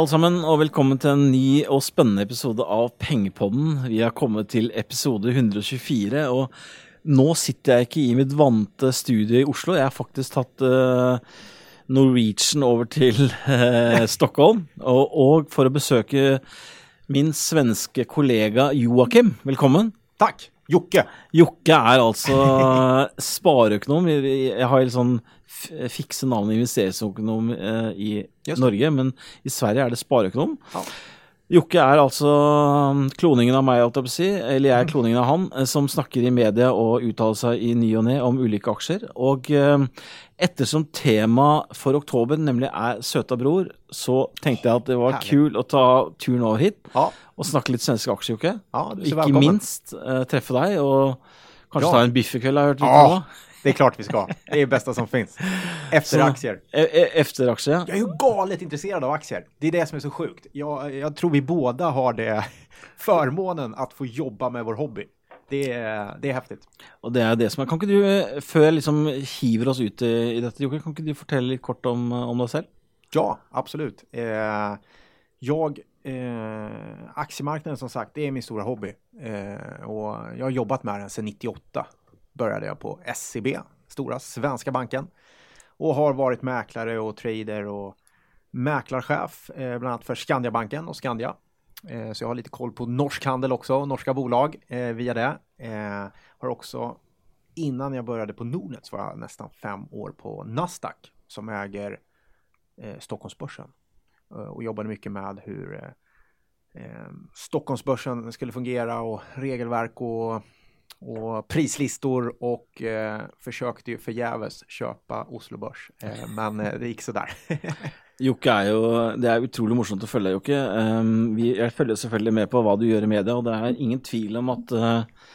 Alle sammen, og velkommen til en ny og spennende episode av Pengepodden. Vi har kommet til episode 124, og nå sitter jeg ikke i mitt vante studio i Oslo. Jeg har faktisk tatt uh, Norwegian over til uh, Stockholm, og, og, for å besøke min svenske kollega Joakim. Velkommen. Takk. Jokke. Jokke er altså spareøkonom. Jeg har litt sånn fikse navnet investeringsøkonom eh, i. Norge, men i Sverige er det spareøkonom. Ja. Jokke er altså um, kloningen av meg, si, eller jeg er mm. kloningen av han, eh, som snakker i media og uttaler seg i ny og ne om ulike aksjer. Og eh, ettersom tema for oktober nemlig er søta bror, så tenkte jeg at det var kul å ta turen over hit ja. og snakke litt svenske aksjer, Jokke. Ja, Ikke minst uh, treffe deg og kanskje ja. ta en biff i kveld, har jeg hørt litt om. Det är klart vi ska. Det är det bästa som finns. Efter så, aktier. E e efter aktier? Jag är ju galet intresserad av aktier. Det är det som är så sjukt. Jag, jag tror vi båda har det förmånen att få jobba med vår hobby. Det är, det är häftigt. Och det är det som är. Kan inte du, för jag liksom hiver oss ut i detta Jocke, kan inte du fortälla lite kort om, om dig själv? Ja, absolut. Eh, jag, eh, aktiemarknaden som sagt, det är min stora hobby. Eh, och jag har jobbat med den sedan 98 började jag på SEB, stora svenska banken. Och har varit mäklare och trader och mäklarchef, eh, bland annat för Skandiabanken och Skandia. Eh, så jag har lite koll på norsk handel också, norska bolag eh, via det. Eh, har också, innan jag började på Nordnet, så var jag nästan fem år på Nasdaq som äger eh, Stockholmsbörsen. Eh, och jobbade mycket med hur eh, eh, Stockholmsbörsen skulle fungera och regelverk och och prislistor och eh, försökte ju förgäves köpa Oslobörs. Eh, men eh, det gick sådär. Jokke er jo Det er utrolig morsomt å følge Jokke. Um, vi, jeg følger selvfølgelig med på hva du gjør i media, og det er ingen tvil om at, uh,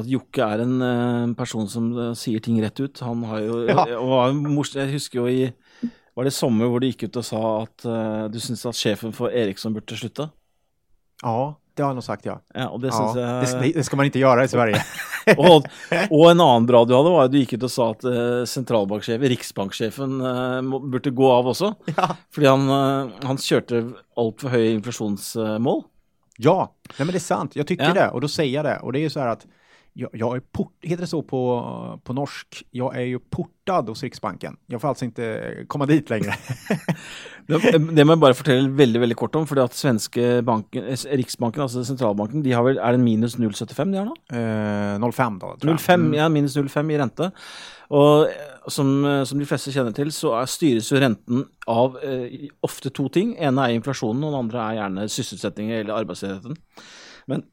at Jokke er en uh, person som uh, sier ting rett ut. Han har jo ja. og, Jeg husker jo i Var det sommer hvor du gikk ut og sa at du syntes at sjefen for Eriksson burde slutte? Ja, det har han nog sagt ja. ja och det, ja, jag... det, det, ska man inte göra i Sverige. och, och, en annan bra du hade var att du gick ut och sa att uh, centralbankchefen, riksbankschefen, uh, borde gå av också. Ja. För han, uh, han körde allt för höga inflationsmål. Ja, nej men det är sant. Jag tycker ja. det och då säger jag det. Och det är ju så här att jag, jag, är port, heter det så på, på norsk? Jag är ju portad hos Riksbanken. Jag får alltså inte komma dit längre. det må jeg bare fortelle veldig veldig kort om. fordi at svenske banken, Riksbanken, altså sentralbanken, de har vel, er det minus 0,75 de har nå? Eh, 0,5 da, tror jeg. 05, mm. ja, minus 0,5 i rente. Og som, som, de fleste kjenner til, så er, styres jo renten av eh, ofte to ting. ene er inflasjonen, og den andre er gjerne sysselsetting eller arbeidsledigheten. Men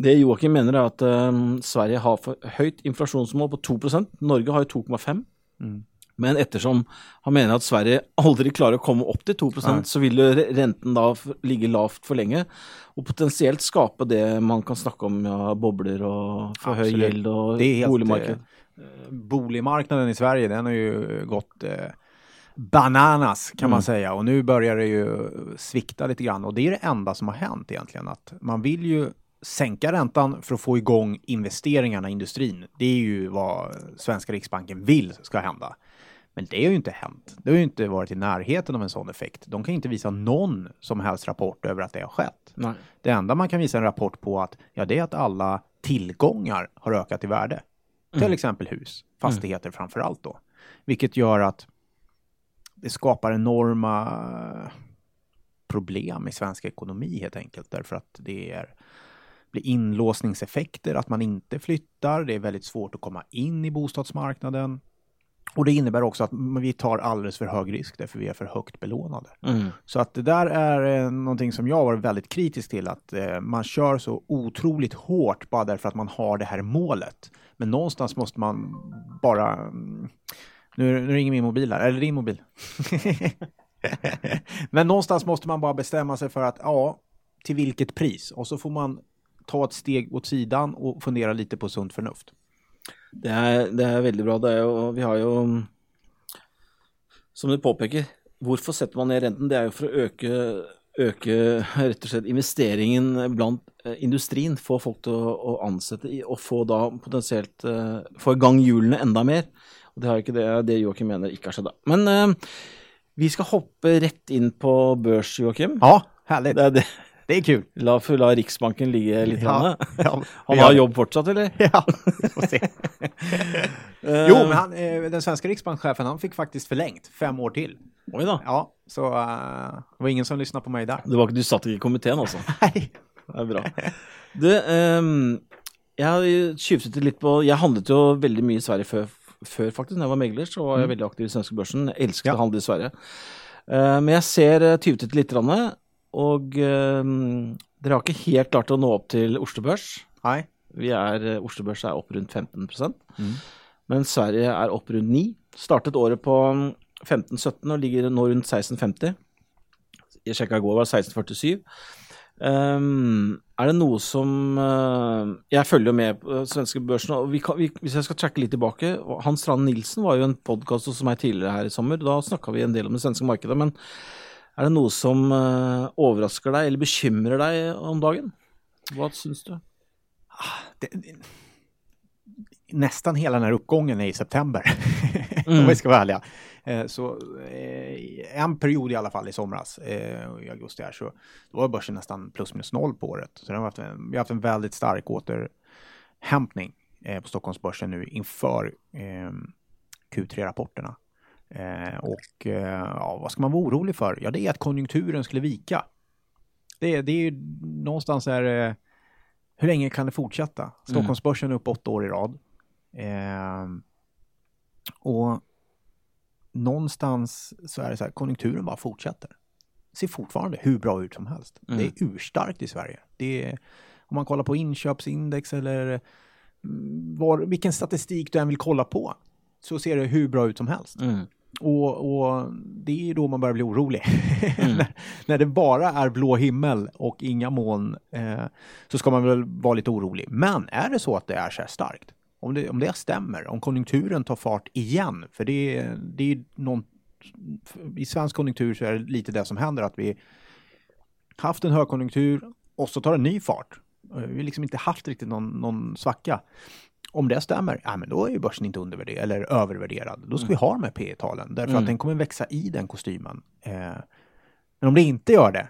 det Joakim mener, er at um, Sverige har for høyt inflasjonsmål på 2% Norge har jo 2,5 mm. Men ettersom han mener at Sverige aldri klarer å komme opp til 2 Nei. så vil renten da ligge lavt for lenge, og potensielt skape det man kan snakke om, ja, bobler og for høy gjeld og boligmarked. Eh, boligmarknaden i Sverige, den har ju gått eh, bananas kan mm. man säga och nu börjar det ju svikta lite grann och det är det enda som har hänt egentligen att man vill ju sänka räntan för att få igång investeringarna i industrin. Det är ju vad svenska Riksbanken vill ska hända. Men det har ju inte hänt. Det har ju inte varit i närheten av en sån effekt. De kan inte visa någon som helst rapport över att det har skett. Nej. Det enda man kan visa en rapport på att ja, det är att alla tillgångar har ökat i värde. Mm. Till exempel hus, fastigheter mm. framför allt då. Vilket gör att det skapar enorma problem i svensk ekonomi helt enkelt därför att det är blir inlåsningseffekter, att man inte flyttar. Det är väldigt svårt att komma in i bostadsmarknaden. Och det innebär också att vi tar alldeles för hög risk därför vi är för högt belånade. Mm. Så att det där är eh, någonting som jag var väldigt kritisk till, att eh, man kör så otroligt hårt bara därför att man har det här målet. Men någonstans måste man bara... Mm, nu, nu ringer min mobil här, eller din mobil. Men någonstans måste man bara bestämma sig för att, ja, till vilket pris? Och så får man ta ett steg åt sidan och fundera lite på sunt förnuft. Det är, det är väldigt bra. Det är, och vi har ju, som du påpekar, varför sätter man ner räntan? Det är ju för att öka, öka rätt och slett investeringen bland eh, industrin, få folk att ansätta och få då potentiellt eh, få igång hjulen ända mer. Och det har inte det, det Joakim menar, inte har skett. Men Vi ska hoppa rätt in på börs, Joakim. Ja, härligt. Det är, det. Det är kul. La, för la Riksbanken ligga lite Ja, grann. ja, Han har gör- jobb fortsatt, eller? Ja, vi får se. Eh, Jo, men han, eh, den svenska riksbankschefen, han fick faktiskt förlängt fem år till. Oj då. Ja, så eh, det var ingen som lyssnade på mig där. Det var, du satt i kommittén, alltså. Nej. Det er bra. Du, ehm, jeg har tjuvsittet litt på Jeg handlet jo veldig mye i Sverige før, før faktisk. Når jeg var megler, så var jeg veldig aktiv i svenske børsen. Jeg elsket Ja. å handle i Sverige. Eh, men jeg ser uh, tyvtittet litt, grann, og ehm, dere har ikke helt klart å nå opp til Oslo Børs. Nej. Vi er, eh, Oslo Børs er opp rundt 15 Mm. men Sverige er opp rundt 9 Startet året på mm, 15-17 og ligger nå rundt 16,50. Jeg sjekka i går, var det 16,47. Ehm, er det noe som eh, Jeg følger jo med på svenske børsen, og vi kan, vi, hvis jeg skal tracke litt tilbake Hans Strand Nilsen var jo en podkast hos meg tidligere her i sommer. Da snakka vi en del om det svenske markedet. Men er det noe som eh, overrasker deg eller bekymrer deg om dagen? Hva syns du? Det, det, nästan hela den här uppgången är i september. Mm. Om vi ska vara ärliga. Eh, så eh, en period i alla fall i somras, i augusti här, så då var börsen nästan plus minus noll på året. Så det har haft en, vi har haft en väldigt stark återhämtning på Stockholmsbörsen nu inför eh, Q3-rapporterna. Eh, och eh, ja, vad ska man vara orolig för? Ja, det är att konjunkturen skulle vika. Det, det är ju någonstans där, eh, hur länge kan det fortsätta? Stockholmsbörsen är upp åtta år i rad. Eh, och någonstans så är det så här, konjunkturen bara fortsätter. Ser fortfarande hur bra ut som helst. Mm. Det är urstarkt i Sverige. Det är, om man kollar på inköpsindex eller mm, var, vilken statistik du än vill kolla på så ser det hur bra ut som helst. Mm. Och, och det är då man börjar bli orolig. Mm. när, när det bara är blå himmel och inga moln eh, så ska man väl vara lite orolig. Men är det så att det är så här starkt, om det, om det stämmer, om konjunkturen tar fart igen, för det, är- det är någon, i svensk konjunktur så är det lite det som händer att vi haft en högkonjunktur och så tar det ny fart. Eh, Vi har liksom inte haft riktigt någon, någon svacka. Om det stämmer, ja, men då är ju börsen inte undervärderad eller övervärderad. Då ska vi ha de här P talen därför Mm. att den kommer växa i den kostymen. Eh, men om det inte gör det,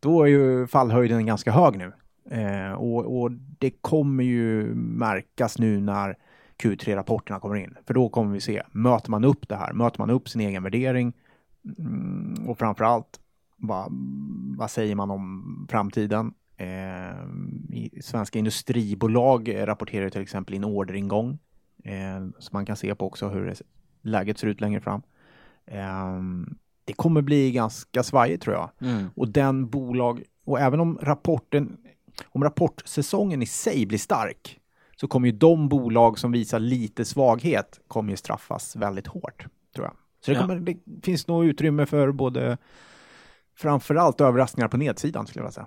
då är ju fallhöjden ganska hög nu. Eh, och, och det kommer ju märkas nu när Q3-rapporterna kommer in. För då kommer vi se, möter man upp det här? Möter man upp sin egen värdering? Mm, och framför allt, vad, vad säger man om framtiden? Eh, svenska industribolag rapporterar till exempel in orderingång. Eh, så man kan se på också hur det, läget ser ut längre fram. Eh, det kommer bli ganska svajigt tror jag. Mm. Och den bolag, och även om rapporten, om rapportsäsongen i sig blir stark, så kommer ju de bolag som visar lite svaghet kommer ju straffas väldigt hårt, tror jag. Så det, Ja. kommer, det finns nog utrymme för både, framförallt överraskningar på nedsidan skulle jag vilja säga.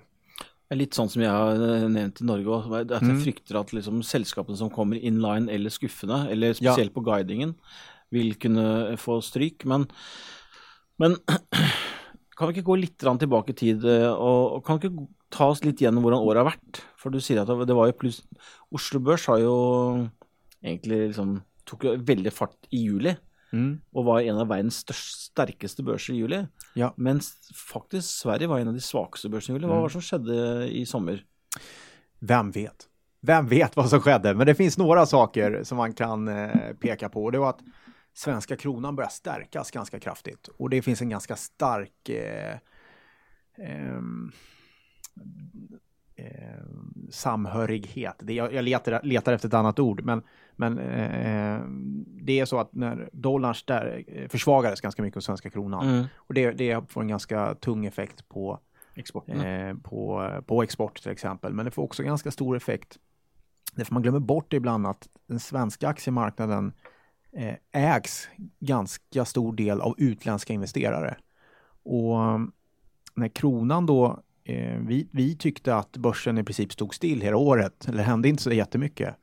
Litt sånn som jeg har eh, nevnt i Norge òg, at jeg frykter at liksom selskapene som kommer inline eller skuffende, eller spesielt på guidingen, vil kunne få stryk. Men, men kan vi ikke gå litt tilbake i tid, eh, og, og kan vi ikke ta oss litt gjennom hvordan året har vært? For du sier at det det var jo pluss Oslo Børs har jo egentlig liksom tok jo veldig fart i juli, og var en av verdens største, sterkeste børser i juli. Ja. Mens faktisk Sverige var en av de svakeste børsene i juli. Hva var det som skjedde i sommer? Vem vet? Vem vet vad som skedde? Men det finns några saker som man kan eh, peka på. Det var att svenska kronan börjar stärkas ganska kraftigt. Och det finns en ganska stark eh, eh, samhörighet. Det, jag jag letar, letar efter ett annat ord, men, men eh, det är så att när dollarn stär, försvagades ganska mycket hos svenska kronan Mm. och det, det får en ganska tung effekt på Eksporten. eh, på, på export till exempel. Men det får också ganska stor effekt. Därför man glömmer bort ibland att den svenska aktiemarknaden eh, ägs ganska stor del av utländska investerare. Och um, när kronan då, eh, vi, vi tyckte att börsen i princip stod still hela året, eller hände inte så jättemycket.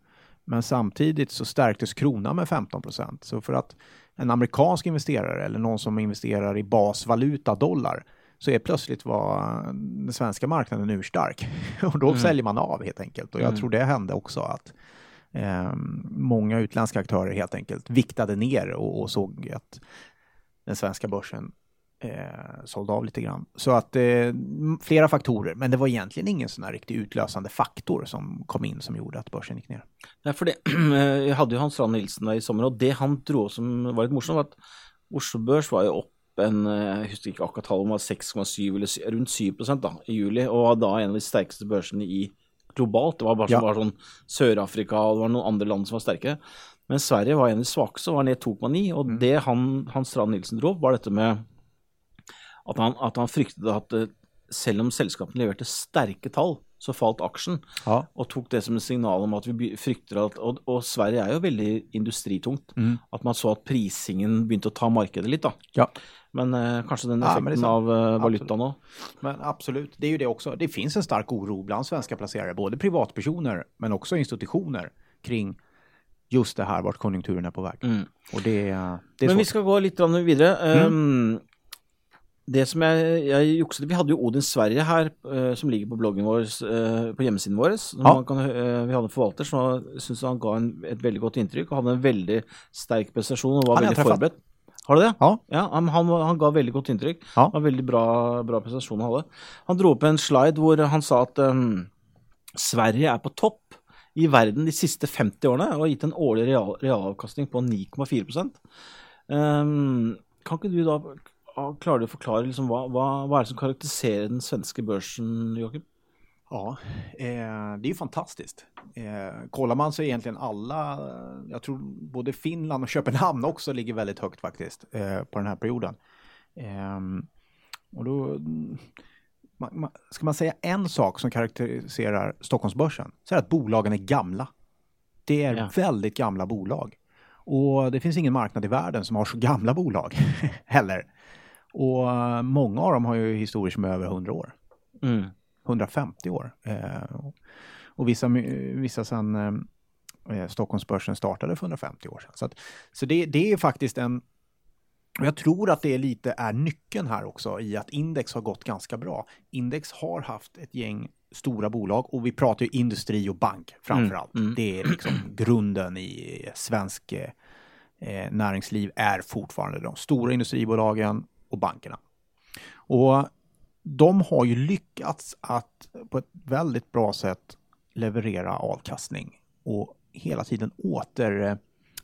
Men samtidigt så stärktes kronan med 15 procent. Så för att en amerikansk investerare eller någon som investerar i basvaluta dollar så är plötsligt var den svenska marknaden urstark. Och då säljer man av helt enkelt. Och jag Mm. tror det hände också att eh, många utländska aktörer helt enkelt viktade ner och, och såg att den svenska börsen eh, sålde av lite grann. Så att eh, flera faktorer, men det var egentligen ingen sån här riktigt utlösande faktor som kom in som gjorde att börsen gick ner. Nej, för det, jag hade ju Hans Strand Nilsen där i sommar och det han drog som var lite morsomt var att Oslo Børs var ju upp en, jag husker inte akkurat tallet, var 6,7 eller runt 7 da, i juli, och var då en av de starkaste börserna i globalt. Det var bara som ja. var sånn Sør-Afrika och det var några andra länder som var starka. Men Sverige var en av de svagaste och var ned 2,9 och mm. det han, Hans Strand Nilsen drog var detta med at han, at han fryktet at eh, selv om selskapene leverte sterke tall, så falt aksjen. Ja. Og tok det som et signal om at vi frykter at Og, og Sverige er jo veldig industritungt. Mm. At man så at prisingen begynte å ta markedet litt, da. Ja. Men eh, kanske den effekten ja, av eh, valuta nu. Men absolut, det är ju det också. Det finns en stark oro bland svenska placerare, både privatpersoner men också institutioner kring just det här vart konjunkturen är på väg. Mm. Och det, det är Men svårt. vi ska gå lite vidare. Mm. Um, det som jeg, jeg jukset Vi hadde jo Odin Sverige her, uh, som ligger på bloggen vår, uh, på hjemmesiden vår. Ja. Kan, uh, vi hadde en forvalter som syntes han ga en, et veldig godt inntrykk og hadde en veldig sterk prestasjon og var veldig forberedt. Har du det? Ja. ja han, han, han, ga veldig godt inntrykk. Ja. Det var veldig bra, bra prestasjon han hadde. Han dro opp en slide hvor han sa at um, Sverige er på topp i verden de siste 50 årene og har gitt en årlig real, realavkastning på 9,4 um, Kan ikke du da klarar du att förklara liksom, vad, vad, vad är det som karaktäriserar den svenska börsen, Joakim? Ja, eh, det är fantastiskt. Eh, kollar man så egentligen alla, jag tror både Finland och Köpenhamn också ligger väldigt högt faktiskt eh, på den här perioden. Eh, och då, man, man, ska man säga en sak som karaktäriserar Stockholmsbörsen så är det att bolagen är gamla. Det är ja. väldigt gamla bolag. Och det finns ingen marknad i världen som har så gamla bolag heller. Och eh, många av dem har ju historier som är över 100 år. Mm. 150 år. Eh, och vissa, vissa sen eh, Stockholmsbörsen startade för 150 år sedan. Så, att, så det, det är faktiskt en jag tror att det lite är nyckeln här också i att index har gått ganska bra. Index har haft ett gäng stora bolag och vi pratar ju industri och bank framför allt. Mm, mm. Det är liksom grunden i svensk eh, näringsliv är fortfarande de stora industribolagen och bankerna. Och de har ju lyckats att på ett väldigt bra sätt leverera avkastning och hela tiden åter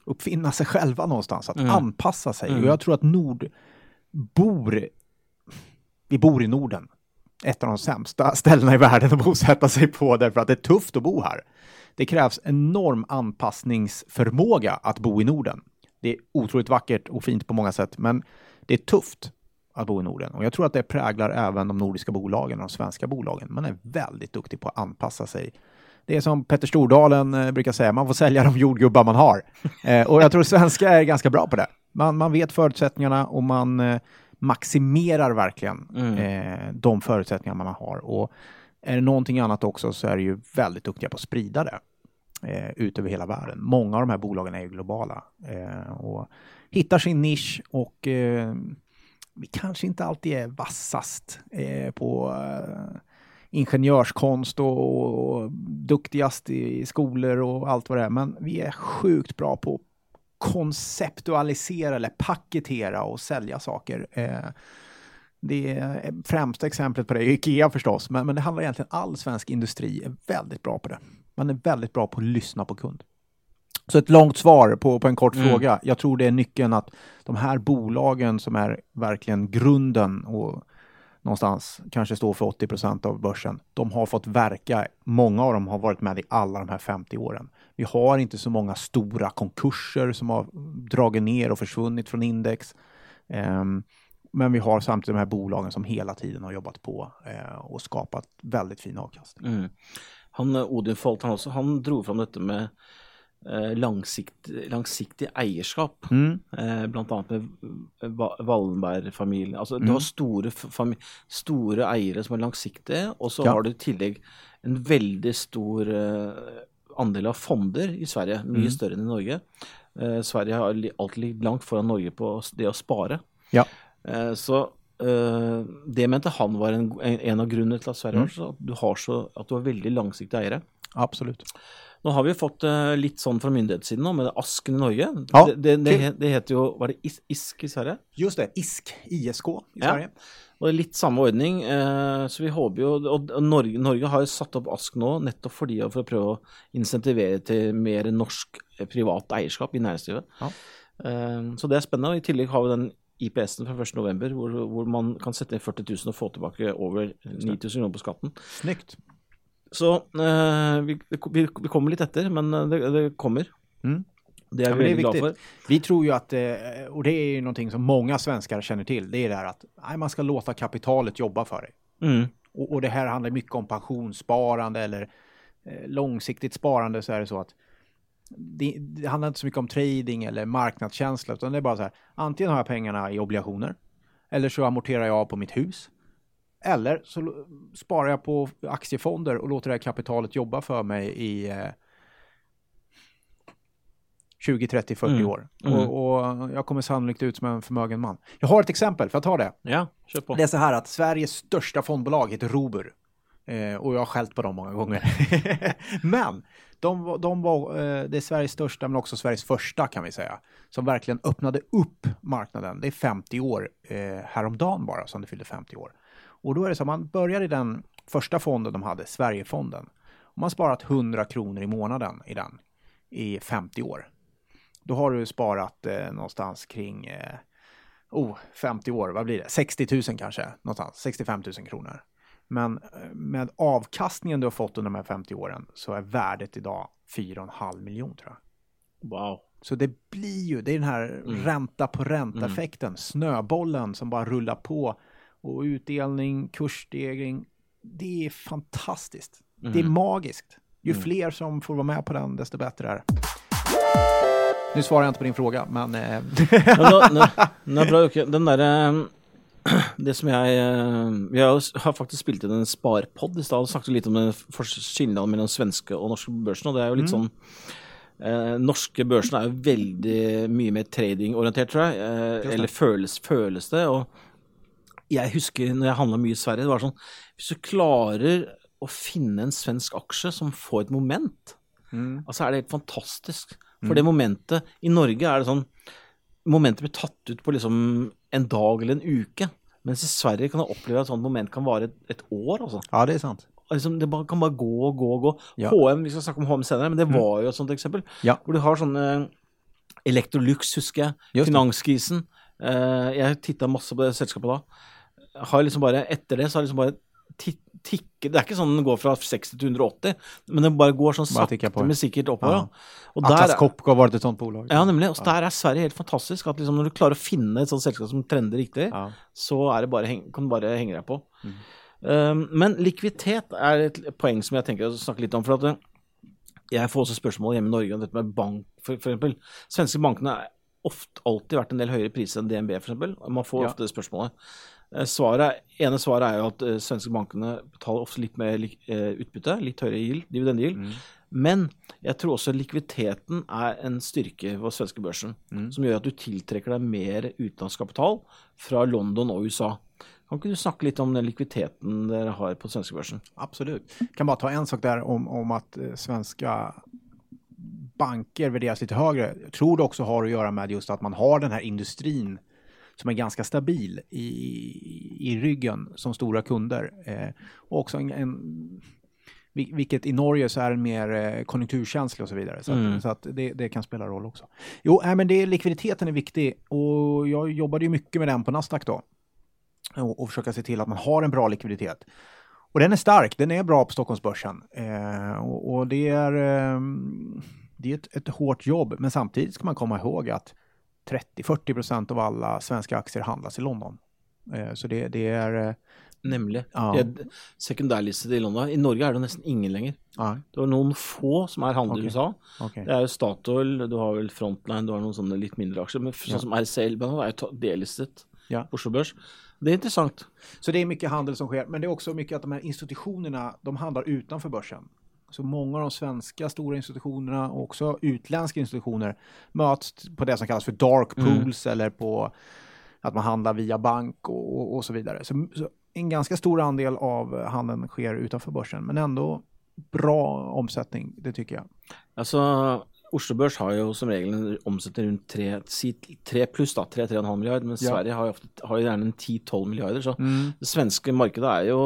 uppfinna sig själva någonstans, att mm. anpassa sig. Mm. Och jag tror att Nord bor, vi bor i Norden, ett av de sämsta ställena i världen att bosätta sig på därför att det är tufft att bo här. Det krävs enorm anpassningsförmåga att bo i Norden. Det är otroligt vackert och fint på många sätt, men det är tufft att bo i Norden. Och jag tror att det präglar även de nordiska bolagen och de svenska bolagen. Man är väldigt duktig på att anpassa sig. Det är som Petter Stordalen eh, brukar säga, man får sälja de jordgubbar man har. Eh, och jag tror svenska är ganska bra på det. Man, man vet förutsättningarna och man eh, maximerar verkligen mm. eh, de förutsättningar man har. Och är det någonting annat också så är det ju väldigt duktiga på att sprida det eh, ut över hela världen. Många av de här bolagen är ju globala eh, och hittar sin nisch och eh, vi kanske inte alltid är vassast eh, på eh, ingenjörskonst och, och duktigast i skolor och allt vad det är, men vi är sjukt bra på att konceptualisera eller paketera och sälja saker. Eh, det främsta exemplet på det är Ikea förstås, men, men det handlar egentligen all svensk industri är väldigt bra på det. Man är väldigt bra på att lyssna på kund. Så ett långt svar på, på en kort mm. fråga. Jag tror det är nyckeln att de här bolagen som är verkligen grunden och någonstans kanske står för 80 procent av börsen. De har fått verka, många av dem har varit med i alla de här 50 åren. Vi har inte så många stora konkurser som har dragit ner och försvunnit från index. Um, men vi har samtidigt de här bolagen som hela tiden har jobbat på uh, och skapat väldigt fin avkastning. Mm. Han Odin Folt, han, också, han drog fram detta med Eh, langsikt, langsiktig eierskap. Mm. Eh, blant annet med Wallenberg-familien. Altså, mm. Du har store, store, eiere som er langsiktige, og så ja. har du i tillegg en veldig stor eh, andel av fonder i Sverige. Mye mm. større enn i Norge. Eh, Sverige har alltid ligget langt foran Norge på det å spare. Ja. Eh, så eh, det mente han var en, en, av grunnene til at Sverige mm. har så, at du har så, at du har veldig langsiktige eiere. Absolutt. Nå har vi fått uh, litt sånn fra myndighetssiden nå, med asken i Norge. Ja, det, det, det, det, heter jo Var det IS ISK i Sverige? Just det, ISK, ISK i ja. Sverige. Og det litt samme ordning, uh, så vi håper jo Og Norge, Norge har jo satt opp ASK nå nettopp fordi for å prøve å insentivere til mer norsk privat eierskap i næringslivet. Ja. Så det er spennende. og I tillegg har vi den IPS-en fra 1.11, hvor, hvor man kan sette inn 40 000 og få tilbake over 9000 kroner på skatten. Snyggt. Så eh, vi, vi, vi, kommer litt etter, men eh, det, det kommer. Mm. Det är ja, vi väldigt glada för. Vi tror ju att, eh, och det är ju någonting som många svenskar känner till, det är det här att nej, man ska låta kapitalet jobba för dig. Mm. Och, och, det här handlar mycket om pensionssparande eller eh, långsiktigt sparande så är det så att det, det, handlar inte så mycket om trading eller marknadskänsla, utan det är bara så här, antingen har jag pengarna i obligationer, eller så amorterar jag av på mitt hus, eller så sparar jag på aktiefonder och låter det här kapitalet jobba för mig i eh, 20, 30, 40 mm. år. Mm. Och, och, jag kommer sannolikt ut som en förmögen man. Jag har ett exempel, för att ta det? Ja, kör på. Det är så här att Sveriges största fondbolag heter Robur. Eh, och jag har skällt på dem många gånger. men de, de var, eh, det är Sveriges största men också Sveriges första kan vi säga. Som verkligen öppnade upp marknaden. Det är 50 år eh, häromdagen bara som det fyllde 50 år. Och då är det så man börjar i den första fonden de hade, Sverigefonden. Om man sparat 100 kronor i månaden i den i 50 år. Då har du sparat eh, någonstans kring eh, oh, 50 år, vad blir det? 60 000 kanske, någonstans, 65 000 kronor. Men eh, med avkastningen du har fått under de här 50 åren så är värdet idag 4,5 miljoner tror jag. Wow. Så det blir ju, det är den här mm. ränta på ränta-effekten, mm. snöbollen som bara rullar på och utdelning, kursstegring. Det är fantastiskt. Mm. Det är magiskt. Ju mm. fler som får vara med på den, desto bättre är det. Nu svarar jag inte på din fråga, men... Eh... den där, eh, det som jag, eh, vi har faktiskt spelat in en sparpodd i stad och snakket lite om den skillnaden mellan svenska och norska börsen, och det är ju lite mm. sånn Eh, norske børsen er jo veldig mye mer tradingorientert, tror jeg. Eh, eller føles, føles, det. Og jeg husker når jeg handla mye i Sverige, det var sånn Hvis du klarer å finne en svensk aksje som får et moment, mm. altså er det helt fantastisk. For mm. det momentet I Norge er det sånn Momentet blir tatt ut på liksom en dag eller en uke. Mens i Sverige kan du oppleve at et sånt moment kan vare et, et år. Altså. Ja, det er sant. Liksom, det kan bare gå og gå og gå. Ja. HM, Vi skal snakke om HM senere, men det mm. var jo et sånt eksempel. Ja. Hvor du har sånne Electrolux, husker jeg. Finanskrisen. Uh, jeg titta masse på det selskapet da har liksom bare, etter det så har liksom bare tikker Det er ikke sånn den går fra 60 til 180, men den bare går sånn sakte, men sikkert oppover. Ja. Og Atlas Copco har vært et sånt bolag. Ja, nemlig. Og der er Sverige helt fantastisk. at liksom Når du klarer å finne et sånt selskap som trender riktig, ja. så er det bare, kan du bare henge deg på. Mm. Um, men likviditet er et poeng som jeg tenker å snakke litt om. for at jeg får også spørsmål hjemme i Norge om dette med bank, eksempel. Svenske bankene har ofte alltid vært en del høyere priser enn DNB, eksempel. Man får ja. ofte det spørsmålet. Eh, svaret, ene svaret er jo at uh, svenske bankene betaler ofte litt mer uh, utbytte, litt høyere yield, dividendyield. Mm. Men jeg tror også likviditeten er en styrke på svenske børsen, mm. som gjør at du tiltrekker deg mer utenlandsk kapital fra London og USA. Kan ikke du snakke litt om den likviditeten dere har på svenska börsen? Absolut. Jag kan bara ta en sak där om, om att svenska banker värderas lite högre. Jag tror det också har att göra med just att man har den här industrin som är ganska stabil i, i ryggen som stora kunder. Eh, och också en, en, vilket i Norge så är den mer eh, konjunkturkänslig och så vidare. Så, mm. att, så att det, det, kan spela roll också. Jo, äh, men det, likviditeten är viktig och jag jobbade ju mycket med den på Nasdaq då. Och, och försöka se till att man har en bra likviditet. Och den är stark, den är bra på Stockholmsbörsen. Eh, och, och, det är, eh, det är ett, ett hårt jobb, men samtidigt ska man komma ihåg att 30-40 procent av alla svenska aktier handlas i London. Eh, så det, det är... Eh, Nemlig. Ja. Sekundærlistet i London. I Norge er det nesten ingen lenger. Ja. Det var noen få som er handlet okay. i USA. Okay. Det er jo Statoil, du har vel Frontline, du har noen sånne litt mindre aksjer. Men sånn ja. som RCL er jo delistet ja. på Oslo Børs. Det är intressant. Så det är mycket handel som sker, men det är också mycket att de här institutionerna, de handlar utanför börsen. Så många av de svenska stora institutionerna och också utländska institutioner möts på det som kallas för dark mm. pools mm. eller på att man handlar via bank och, och, och så vidare. Så, så, en ganska stor andel av handeln sker utanför börsen, men ändå bra omsättning, det tycker jag. Alltså, Oslo Børs har ju som regel en omsetning runt 3, 3 plus, da, 3-3,5 milliarder, men ja. Sverige har jo, ofte, har gjerne en 10-12 milliarder. Så mm. det svenske markedet er jo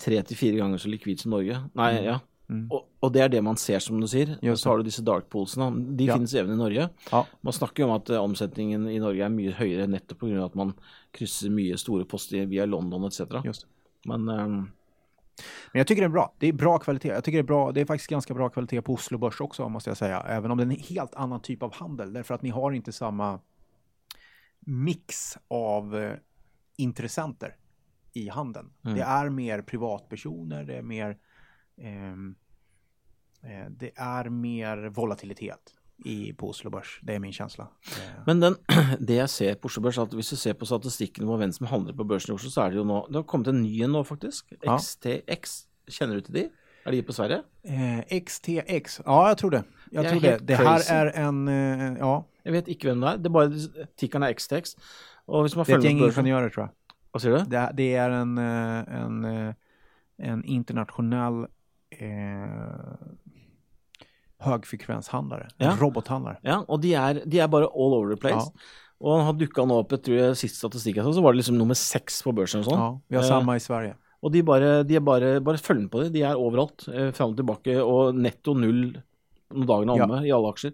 tre til fire ganger så likvid som Norge. Nei, mm. ja. Mm. Og, og, det er det man ser, som du sier. Og så har du disse dark poolsene. De ja. finnes even i Norge. Ja. Man snakker jo om at uh, omsetningen i Norge er mye høyere nettopp pga. at man krysser mye store poster via London etc. Men um, men jag tycker det är bra. Det är bra kvalitet. Jag tycker det är bra. Det är faktiskt ganska bra kvalitet på Oslo Börs också måste jag säga. Även om det är en helt annan typ av handel. Därför att ni har inte samma mix av eh, intressenter i handeln. Mm. Det är mer privatpersoner, det är mer eh, det är mer volatilitet i, på Oslo Børs. Det är min känsla. Eh. Men den, det jag ser på Oslo Børs, att om du ser på statistiken på vem som handlar på börsen i Oslo, så är det ju nu, det har kommit en ny nu faktiskt. XTX, känner du till det? Är det på Sverige? Eh, XTX, ja jag tror det. Jag det tror det. Det här är en, eh, ja. Jag vet inte vem det är, det är bara tickarna XTX. Och man det är ett gäng ingenjörer tror jag. Vad säger du? Det, det är en, en, en internationell eh, högfrekvenshandlare, ja. robothandlare. Ja, och de är, de är bara all over the place. Ja. Och han har dukkat upp, jag tror jag sist statistik så var det liksom nummer sex på börsen och sånt. Ja, vi har eh, samma i Sverige. Och de bara, de är bara, bara följ på det, de är överallt, eh, fram och tillbaka och netto noll när dagen är omme ja. i alla aktier.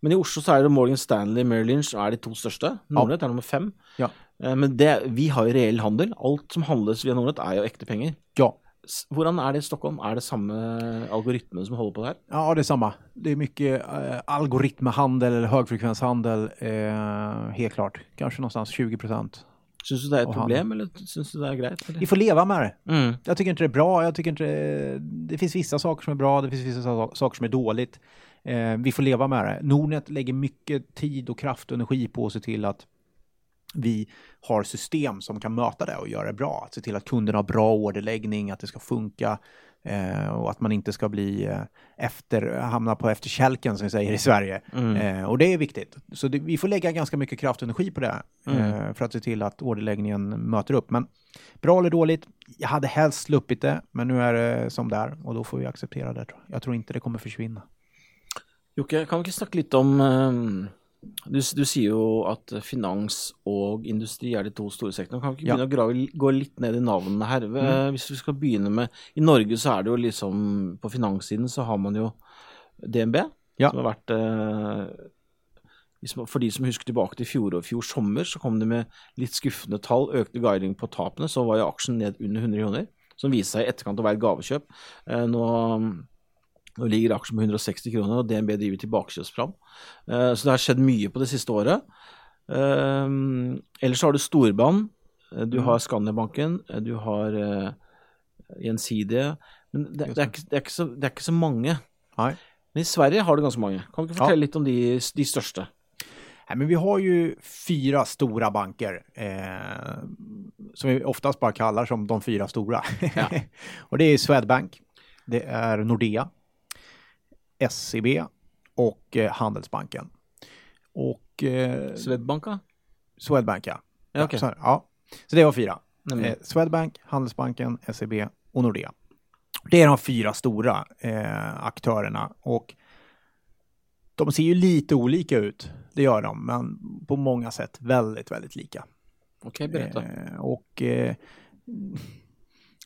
Men i Oslo så är det Morgan Stanley, Merrill Lynch är de två största. Nordnet är nummer fem. Ja. Eh, men det, vi har ju reell handel. Allt som handlas via Nordnet är ju äkta pengar. Ja. Hvordan är det i Stockholm? Är det samma algoritmer som håller på där? Ja, det är samma. Det är mycket eh, algoritmhandel eller högfrekvenshandel, eh, helt klart. Kanske någonstans 20 procent. Syns du det är ett problem eller syns du det är grejt? Vi får leva med det. Mm. Jag tycker inte det är bra. Jag tycker inte det, det finns vissa saker som är bra, det finns vissa saker som är dåligt. Eh, vi får leva med det. Nordnet lägger mycket tid och kraft och energi på att se till att vi har system som kan möta det och göra det bra. Att se till att kunderna har bra orderläggning, att det ska funka eh, och att man inte ska bli eh, efter, hamna på efterkälken som vi säger i Sverige. Mm. Eh, och det är viktigt. Så det, vi får lägga ganska mycket kraft och energi på det mm. Eh, för att se till att orderläggningen möter upp. Men bra eller dåligt? Jag hade helst sluppit det, men nu är det som det är och då får vi acceptera det. Jag tror inte det kommer försvinna. Jocke, kan vi snacka lite om um du, du, sier jo at finans og industri er de to store sektorene. Kan vi ikke begynne ja. å grave, gå litt ned i navnene her? Mm. Hvis vi skal begynne med I Norge så er det jo liksom På finanssiden så har man jo DNB, ja. som har vært eh, For de som husker tilbake til fjor og fjor sommer, så kom det med litt skuffende tall. Økte guiding på tapene, så var jo aksjen ned under 100 kroner. Som viste seg i etterkant å være et gavekjøp. Eh, nå nå ligger aksjen på 160 kroner, og DNB driver tilbakekjøpsplan. Uh, så det har skjedd mye på det siste året. Uh, ellers har du Storbrann, uh, du mm. har Skandiabanken, du har Gjensidige. Men det, det, er ikke, det, er så, det, er ikke, så, mange. Nei. Men i Sverige har du ganska många. Kan du fortelle ja. lite om de, de största? Nej, men vi har ju fyra stora banker eh, som vi oftast bara kallar som de fyra stora. Ja. och det är Swedbank, det är Nordea, SEB och eh, Handelsbanken. Och... Eh, Swedbanka? Swedbank, ja. okay. så, ja. så det var fyra. Eh, Swedbank, Handelsbanken, SEB och Nordea. Det är de fyra stora eh, aktörerna och de ser ju lite olika ut, det gör de, men på många sätt väldigt, väldigt lika. Okej, okay, berätta. Eh, och eh,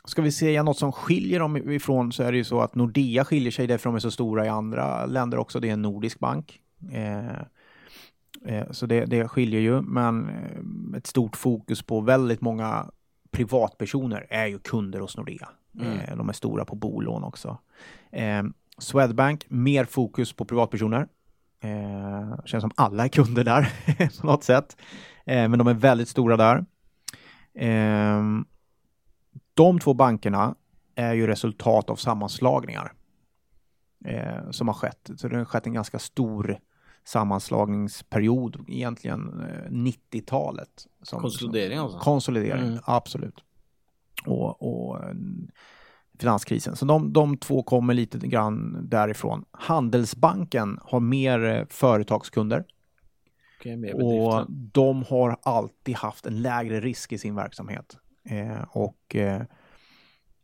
Ska vi säga något som skiljer dem ifrån så är det ju så att Nordea skiljer sig därför de är så stora i andra länder också. Det är en nordisk bank. Eh, eh, så det, det skiljer ju, men eh, ett stort fokus på väldigt många privatpersoner är ju kunder hos Nordea. Mm. Eh, de är stora på bolån också. Eh, Swedbank, mer fokus på privatpersoner. Eh, känns som alla är kunder där på något sätt. Men de är väldigt stora där. Eh, de två bankerna är ju resultat av sammanslagningar eh, som har skett. Så det har skett en ganska stor sammanslagningsperiod, egentligen eh, 90-talet. konsolidering alltså? Konsolidering, mm. absolut. Och, och eh, finanskrisen. Så de, de två kommer lite grann därifrån. Handelsbanken har mer eh, företagskunder. Okay, och de har alltid haft en lägre risk i sin verksamhet. Eh, och eh,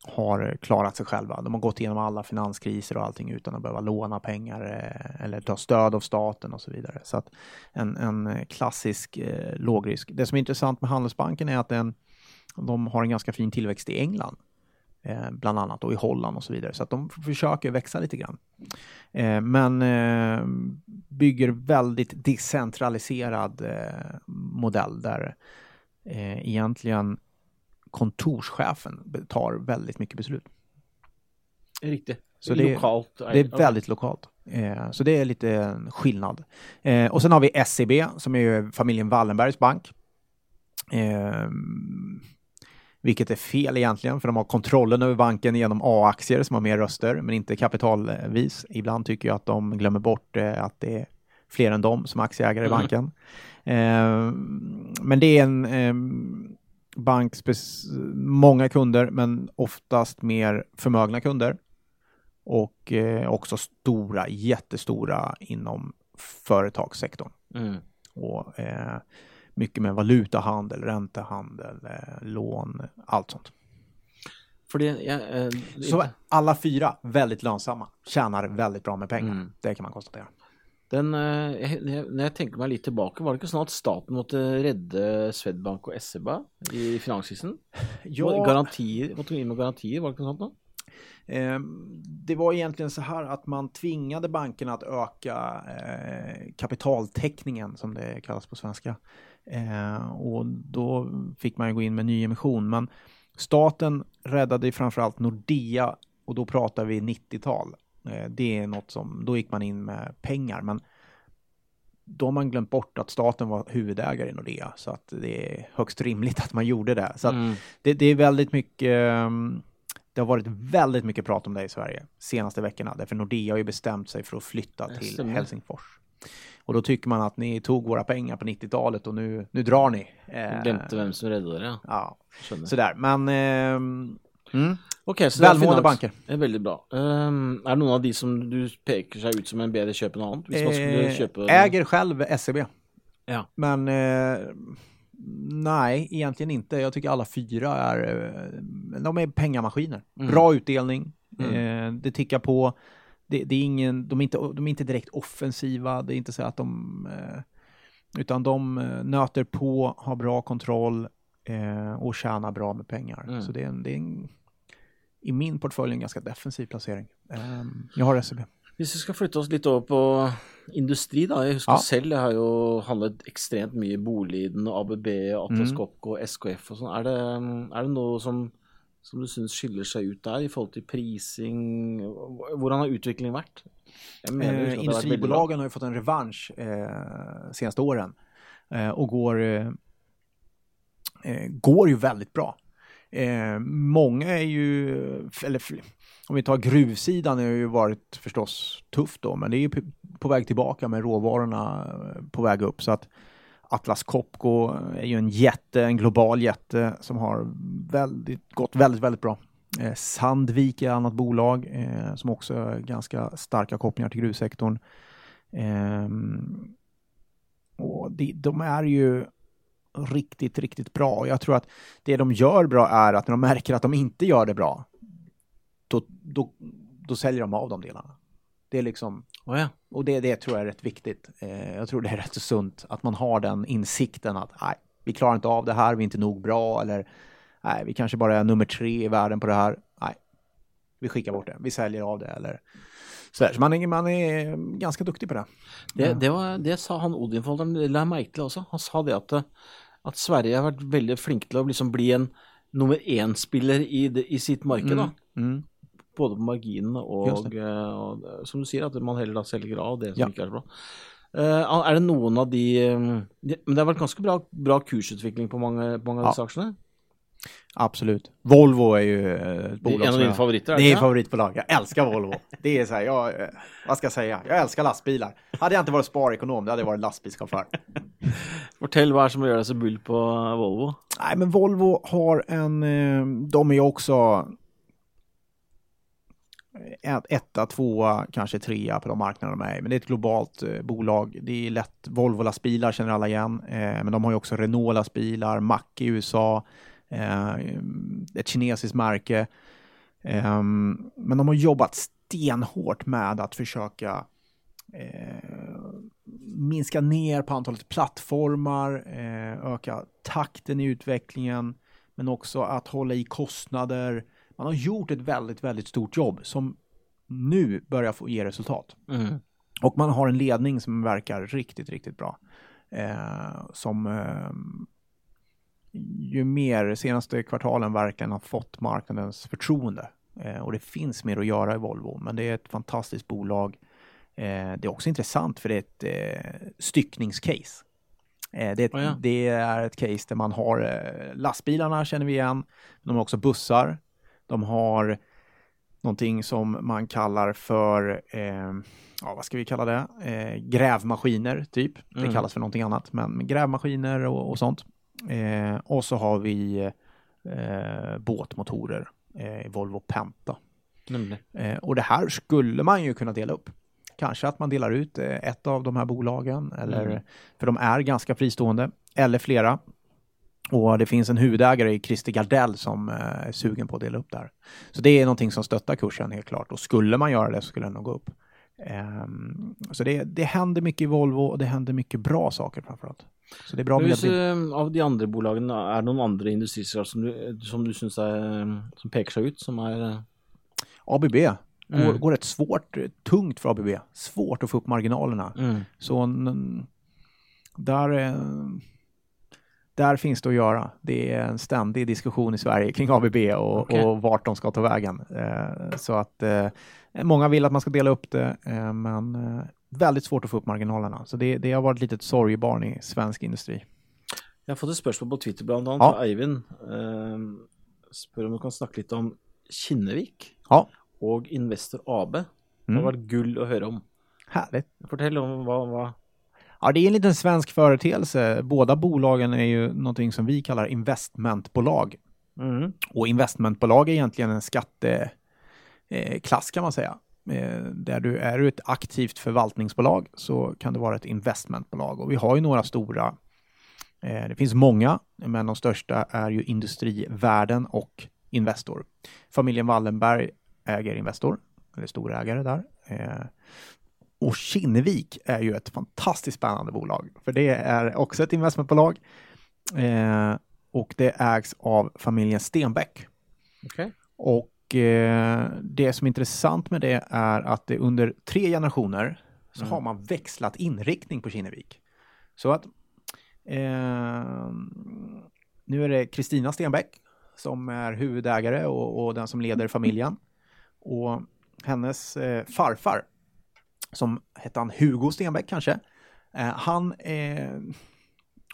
har klarat sig själva. De har gått igenom alla finanskriser och allting utan att behöva låna pengar eh, eller ta stöd av staten och så vidare. Så att en, en klassisk eh, lågrisk. Det som är intressant med Handelsbanken är att den, de har en ganska fin tillväxt i England. Eh, bland annat och i Holland och så vidare. Så att de försöker växa lite grann. Eh, men eh, bygger väldigt decentraliserad eh, modell där eh, egentligen kontorschefen tar väldigt mycket beslut. Riktigt. Så det, lokalt. det är väldigt lokalt. Eh, så det är lite skillnad. Eh, och sen har vi SEB som är familjen Wallenbergs bank. Eh, vilket är fel egentligen, för de har kontrollen över banken genom A-aktier som har mer röster, men inte kapitalvis. Ibland tycker jag att de glömmer bort eh, att det är fler än de som aktieägare i mm. banken. Eh, men det är en eh, bank, många kunder, men oftast mer förmögna kunder. Och eh, också stora, jättestora inom företagssektorn. Mm. Och eh, mycket med valutahandel, räntehandel, eh, lån, allt sånt. För det, ja, eh, Så alla fyra väldigt lönsamma, tjänar väldigt bra med pengar. Mm. Det kan man konstatera. Den, eh, när jag tänker mig lite tillbaka, var det inte så att staten måste rädda Swedbank och SEB i finanskrisen? Ja. Garantier, måste in med garantier, var det inte sånt då? Ehm, det var egentligen så här att man tvingade bankerna att öka eh, kapitaltäckningen som det kallas på svenska. Eh, och då fick man ju gå in med nyemission. Men staten räddade framförallt Nordea och då pratar vi 90-tal. Eh, det är något som, då gick man in med pengar. Men då har man glömt bort att staten var huvudägare i Nordea. Så att det är högst rimligt att man gjorde det. Så mm. det, det, är väldigt mycket ehm, det har varit väldigt mycket prat om det i Sverige senaste veckorna. Därför Nordea har ju bestämt sig för att flytta till Helsingfors. Och då tycker man att ni tog våra pengar på 90-talet och nu, nu drar ni. Eh, Glömde vem som räddade det. Ja, sådär. Men eh, Mm. Okay, så Välmående banker. är väldigt bra. Um, är det någon av de som du pekar sig ut som en bättre köp än annan? Eh, äger själv SEB. Ja. Men eh, nej, egentligen inte. Jag tycker alla fyra är, eh, de är pengamaskiner. Mm. Bra utdelning, mm. eh, det tickar på det, det, är ingen, de är, inte, de är inte direkt offensiva, det är inte så att de, eh, utan de eh, nöter på, har bra kontroll och tjänar bra med pengar. Mm. Så det är, en, det är en, i min portfölj en ganska defensiv placering. Eh, jag har SEB. Hvis vi ska flytta oss lite över på industri, då. Jag husker ja. selv, jeg har ju handlat extremt mycket Boliden, ABB, Atlas mm. Copco, SKF och sånt. Är det, är det något som som du syns skiljer sig ut där i förhållande till prising? Hur har utvecklingen varit? Eh, industribolagen har ju fått en revansch eh, senaste åren eh, och går, eh, eh, går ju väldigt bra. Eh, många är ju, eller om vi tar gruvsidan, det har ju varit förstås tufft då, men det är ju på väg tillbaka med råvarorna eh, på väg upp. Så att Atlas Copco är ju en jätte, en global jätte som har väldigt, gått väldigt, väldigt bra. Eh, Sandvik är ett annat bolag eh, som också har ganska starka kopplingar till gruvsektorn. Eh, och de, de, är ju riktigt, riktigt bra. Jag tror att det de gör bra är att när de märker att de inte gör det bra, då, då, då säljer de av de delarna. Det är liksom, oh ja. och det, det tror jag är rätt viktigt. Eh, jag tror det är rätt så sunt att man har den insikten att nej, vi klarar inte av det här, vi är inte nog bra eller nej, vi kanske bara är nummer tre i världen på det här. Nej, vi skickar bort det, vi säljer av det eller så, så man, är, man är ganska duktig på det. Det, det, var, det sa han Odinfolderen, la jag märke till också. Han sa det att, att Sverige har varit väldigt flink till att liksom bli en nummer en-spelare i, i sitt marknad. Mm. Mm både på marginene og, eh, og, som du sier, at man heller da selger av det som ja. ikke er så bra. Uh, er det noen av de, de Men det har vært ganske bra, bra kursutvikling på mange, på mange av disse aksjene? Absolut. Volvo är ju ett bolag En av dina favoriter? Det är ett favoritbolag. Jag älskar Volvo. Det är så här, jag, vad ska jag säga? Jag älskar lastbilar. Hade jag inte varit sparekonom, det hade jag varit lastbilschaufför. Fortell vad är som gör dig så bull på Volvo? Nej, men Volvo har en, eh, de är också etta, tvåa, kanske trea på de marknaderna de är Men det är ett globalt eh, bolag. Det är lätt. Volvo lastbilar känner alla igen, eh, men de har ju också Renault lastbilar, Mack i USA, eh, ett kinesiskt märke. Um, men de har jobbat stenhårt med att försöka eh, minska ner på antalet plattformar, eh, öka takten i utvecklingen, men också att hålla i kostnader. Man har gjort ett väldigt, väldigt stort jobb som nu börjar få ge resultat. Mm. Och man har en ledning som verkar riktigt, riktigt bra. Eh, som eh, ju mer senaste kvartalen verkligen har fått marknadens förtroende. Eh, och det finns mer att göra i Volvo, men det är ett fantastiskt bolag. Eh, det är också intressant för det är ett eh, styckningscase. Eh, det, är ett, oh ja. det är ett case där man har eh, lastbilarna känner vi igen. De har också bussar. De har någonting som man kallar för, eh, ja vad ska vi kalla det, eh, grävmaskiner typ. Det mm. kallas för någonting annat, men grävmaskiner och, och sånt. Eh, och så har vi eh, båtmotorer, eh, Volvo Penta. Mm. och det här skulle man ju kunna dela upp. Kanske att man delar ut eh, ett av de här bolagen, eller, mm. för de är ganska fristående, eller flera. Och det finns en huvudägare i Christer Gardell som är sugen på att dela upp det här. Så det är någonting som stöttar kursen helt klart. Och skulle man göra det så skulle den nog gå upp. Um, så det, det händer mycket i Volvo och det händer mycket bra saker framförallt. Så det är bra Hvis, med Av de andra bolagen, är det någon andra industriselskap som du, som du syns är, som pekar sig ut? Som är... ABB går, mm. går rätt svårt, tungt för ABB. Svårt att få upp marginalerna. Mm. Så där, där finns det att göra. Det är en ständig diskussion i Sverige kring ABB och, okay. och vart de ska ta vägen. Eh, så att eh, många vill att man ska dela upp det, eh, men väldigt svårt att få upp marginalerna. Så det, det har varit ett litet sorgebarn i svensk industri. Jag har fått ett spörsmål på Twitter bland annat ja. från Eivind. Eh, spör om du kan snacka lite om Kinnevik ja. och Investor AB. Det har mm. varit guld att höra om. Härligt. Fortell om vad, vad... Ja, det är en liten svensk företeelse. Båda bolagen är ju någonting som vi kallar investmentbolag. Mm. Och investmentbolag är egentligen en skatteklass eh, kan man säga. Eh, där du är ett aktivt förvaltningsbolag så kan det vara ett investmentbolag. Och vi har ju några stora. Eh, det finns många, men de största är ju Industrivärden och Investor. Familjen Wallenberg äger Investor, eller storägare där. Och Kinnevik är ju ett fantastiskt spännande bolag, för det är också ett investmentbolag. Och det ägs av familjen Stenbeck. Okay. Och det som är intressant med det är att det under tre generationer så mm. har man växlat inriktning på Kinnevik. Så att eh, nu är det Kristina Stenbeck som är huvudägare och, och, den som leder familjen. Och hennes eh, farfar, som hette han Hugo Stenbeck kanske, eh, han eh,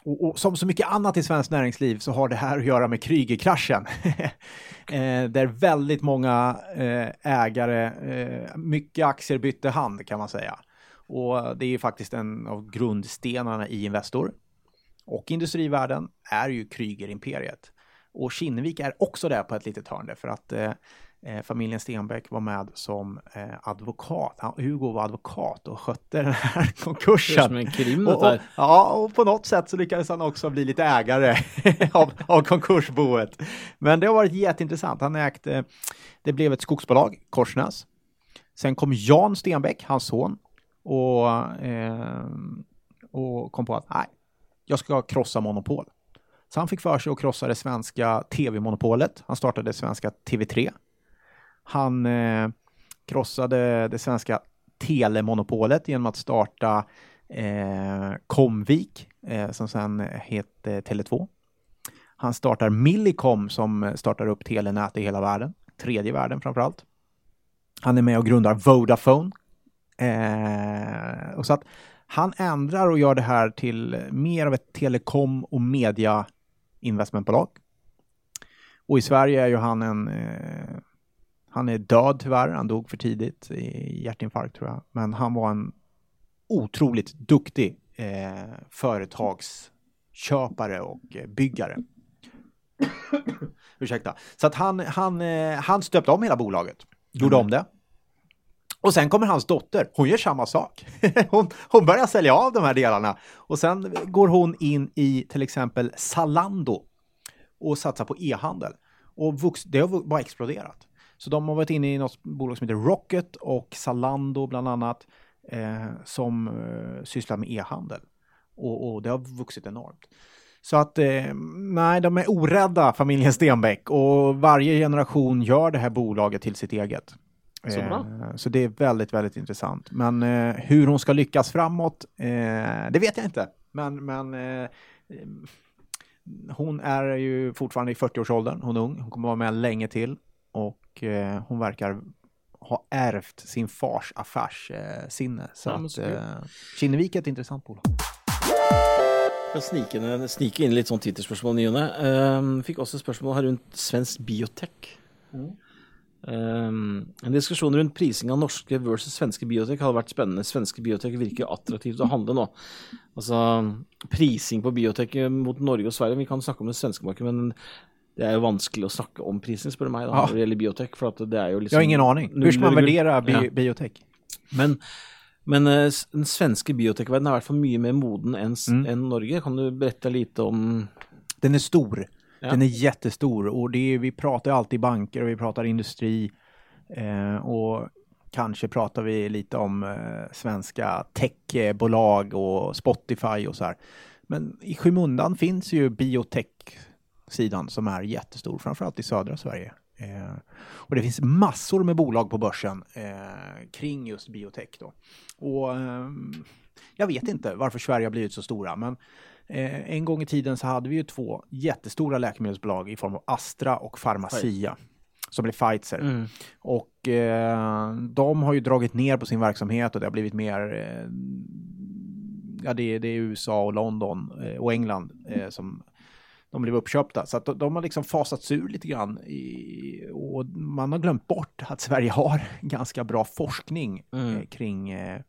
och, och, som så mycket annat i svenskt näringsliv så har det här att göra med Krügerkraschen. eh, där väldigt många eh, ägare, eh, mycket aktier bytte hand kan man säga. Och det är ju faktiskt en av grundstenarna i Investor. Och industrivärlden är ju Krügerimperiet. Och Kinnevik är också där på ett litet hörn för att eh, familjen Stenbeck var med som eh, advokat. Han, Hugo var advokat och skötte den här konkursen. Det är som och, och, Ja, och på något sätt så lyckades han också bli lite ägare av, av konkursboet. Men det har varit jätteintressant. Han ägde, det blev ett skogsbolag, Korsnäs. Sen kom Jan Stenbeck, hans son, och, eh, och kom på att nej, jag ska krossa monopol. Så han fick för sig att krossa det svenska tv-monopolet. Han startade svenska TV3 han eh, krossade det svenska telemonopolet genom att starta eh, Comvik, eh, som sen hette Tele2. Han startar Millicom som startar upp telenät i hela världen, tredje världen framförallt. Han är med och grundar Vodafone. Eh, och så att han ändrar och gör det här till mer av ett telekom och media investmentbolag. Och i Sverige är ju han en eh, han är död tyvärr, han dog för tidigt i hjärtinfarkt tror jag. Men han var en otroligt duktig eh, företagsköpare och eh, byggare. Ursäkta. Så att han, han, eh, han stöpte om hela bolaget, gjorde mm. om det. Och sen kommer hans dotter, hon gör samma sak. hon, hon börjar sälja av de här delarna. Och sen går hon in i till exempel Zalando och satsar på e-handel. Och vux, det har bara exploderat. Så de har varit inne i något bolag som heter Rocket och Zalando bland annat eh, som eh, sysslar med e-handel. Och, och, det har vuxit enormt. Så att eh, nej, de är orädda familjen Stenbeck och varje generation gör det här bolaget till sitt eget. Så, eh, så det är väldigt, väldigt intressant. Men eh, hur hon ska lyckas framåt, eh, det vet jag inte. Men, men hon är ju fortfarande i 40-årsåldern, hon är ung, hon kommer vara med länge till och eh, hon verkar ha ärvt sin fars affärssinne. så ja, att eh, Kinnevik är ett intressant bolag. Jeg snike, snike inn litt sånn Twitter-spørsmål ny og ne. Um, fikk også spørsmål her rundt svensk biotek. Mm. Um, en diskusjon rundt prising av norske versus svenske biotek hadde vært spennende. Svenske biotek virker attraktivt å handle nå. Altså prising på biotek mot Norge og Sverige. Vi kan snakke om det svenske markedet, men det er jo vanskelig å snakke om prising, spør du meg, da, når det gjelder biotek. For det er jo liksom Jeg har ingen aning. Hvordan skal man vurdere bi ja. biotek? Men, men uh, den svenske biotekverdenen er i hvert fall mye mer moden enn mm. en Norge. Kan du berette litt om Den er stor. Ja. Den är jättestor och det är, vi pratar alltid banker och vi pratar industri eh, och kanske pratar vi lite om eh, svenska techbolag och Spotify och så här. Men i skymundan finns ju biotech-sidan som är jättestor, framförallt i södra Sverige. Eh, och det finns massor med bolag på börsen eh, kring just biotech då. Och ehm, jag vet inte varför Sverige har blivit så stora, men Eh, en gång i tiden så hade vi ju två jättestora läkemedelsbolag i form av Astra och Pharmacia. Som blev Pfizer. Mm. Och eh, de har ju dragit ner på sin verksamhet och det har blivit mer eh, Ja, det, det, är USA och London eh, och England eh, som de blev uppköpta. Så att de, de har liksom fasats ur lite grann. I, och man har glömt bort att Sverige har ganska bra forskning mm. Eh, kring eh,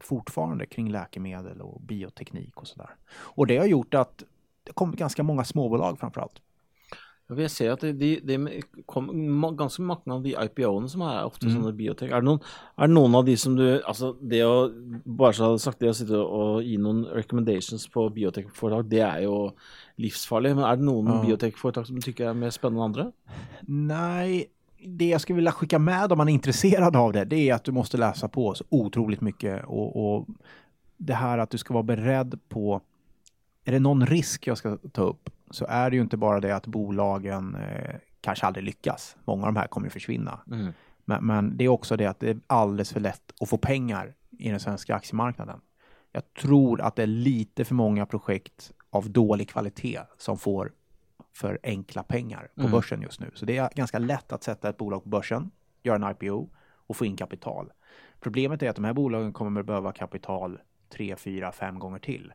fortfarande kring läkemedel och bioteknik och sådär. Och det har gjort att det kommer ganska många småbolag framförallt. Jag ser att det, det, det kom ganska många av de IPO-ene som är ofta mm. sådana biotek. Är det, någon, är det någon av de som du, alltså det att, bara så sagt det att sitta och ge någon recommendations på biotechföretag, det är ju livsfarligt. Men är det någon ja. biotechföretag som du tycker är mer spännande än andra? Nej, det jag skulle vilja skicka med om man är intresserad av det, det är att du måste läsa på så otroligt mycket och, och det här att du ska vara beredd på, är det någon risk jag ska ta upp så är det ju inte bara det att bolagen eh, kanske aldrig lyckas. Många av de här kommer ju försvinna. Mm. Men, men, det är också det att det är alldeles för lätt att få pengar i den svenska aktiemarknaden. Jag tror att det är lite för många projekt av dålig kvalitet som får för enkla pengar på mm. börsen just nu. Så det är ganska lätt att sätta ett bolag på börsen, göra en IPO och få in kapital. Problemet är att de här bolagen kommer att behöva kapital tre, fyra, fem gånger till.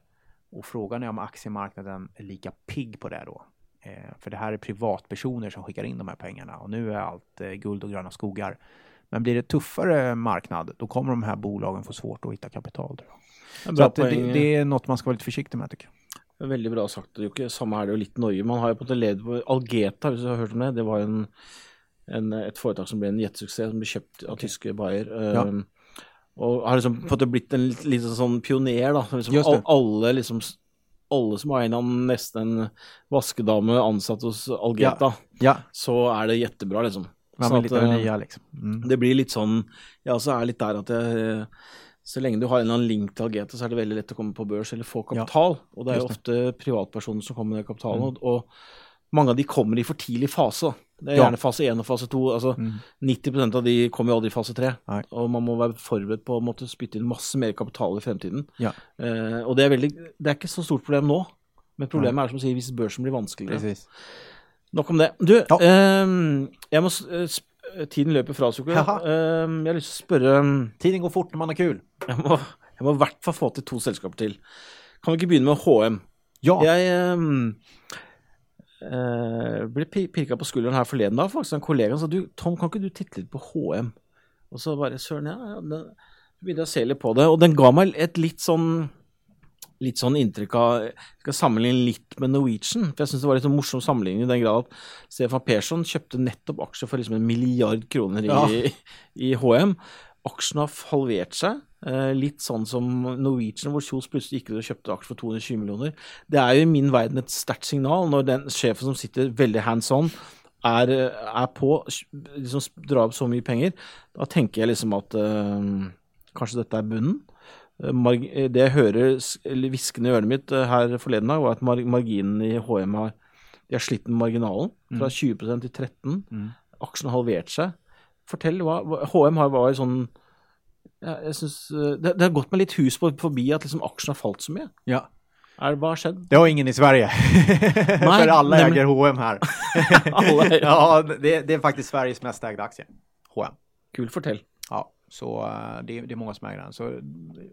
Och frågan är om aktiemarknaden är lika pigg på det då. Eh, för det här är privatpersoner som skickar in de här pengarna och nu är allt eh, guld och gröna skogar. Men blir det tuffare marknad, då kommer de här bolagen få svårt att hitta kapital. Så att det, det, är något man ska vara lite försiktig med tycker jag. Veldig bra sagt. Det jo ikke, Samme er det jo litt Norge. Man har jo på en måte levd på Algeta, hvis du har hørt om det. Det var en, en, et foretak som ble en jettesuksess, som ble kjøpt av tyske Bayer. Ja. Um, og har liksom fått blitt en liten sånn pioner, da. Liksom, alle, liksom, alle som har en av nesten en vaskedame ansatt hos Algeta, ja. Ja. så er det jättebra, liksom. Så at, nya, liksom. Mm. Det blir litt sånn Jeg også er litt der at jeg så lenge du har en eller annen link til Algeta, så er det veldig lett å komme på børs eller få kapital. Ja, og det er jo ofte privatpersoner som kommer med kapitalen. Mm. Og mange av de kommer i for tidlig fase. Det er gjerne ja. fase 1 og fase 2. Altså, mm. 90% av de kommer jo aldri i fase 3. Nei. Og man må være forberedt på å måtte spytte inn masse mer kapital i fremtiden. Ja. Eh, og det er, veldig, det er ikke så stort problem nå. Men problemet Nei. er som sier, hvis børsen blir vanskeligere. Precis. Nok om det. Du, ja. eh, jeg må spørre tiden løper fra oss, Jokke. Uh, jeg har lyst til å spørre um, Tiden går fort når man er kul. Jeg må, jeg må i hvert fall få til to selskaper til. Kan vi ikke begynne med HM? Ja. Jeg um, uh, ble pirka på skulderen her forleden dag. Faktisk en kollega sa du, Tom, kan ikke du titte litt på HM? Og så bare søren, ja. Så begynte jeg å se litt på det, og den ga meg et litt sånn litt sånn inntrykk av Jeg skal sammenligne litt med Norwegian. for Jeg syns det var litt sånn morsom sammenligning i den grad at Stefan Persson kjøpte nettopp aksjer for liksom en milliard kroner i, ja. i HM. Aksjen har halvert seg. Eh, litt sånn som Norwegian, hvor Kjos plutselig gikk ut og kjøpte aksjer for 220 millioner. Det er jo i min verden et sterkt signal når den sjefen som sitter veldig hands on, er, er på, liksom drar opp så mye penger, da tenker jeg liksom at uh, kanskje dette er bunnen. Det jeg hører hviskende i øret mitt her forleden dag, var at marginen i HM har de har slitt med marginalen fra 20 mm. til 13 mm. Aksjen har halvert seg. Fortell hva HM har vært sånn ja, jeg synes, det, det, har gått meg litt hus på, forbi at liksom aksjen har falt så mye. Ja. Er, hva har skjedd? Det har ingen i Sverige. För alla nej, äger H&M här. alla, ja, det, det, är faktiskt Sveriges mest ägda aktie. H&M. Kul, fortell. Ja, så uh, det, det, är många som äger den. Så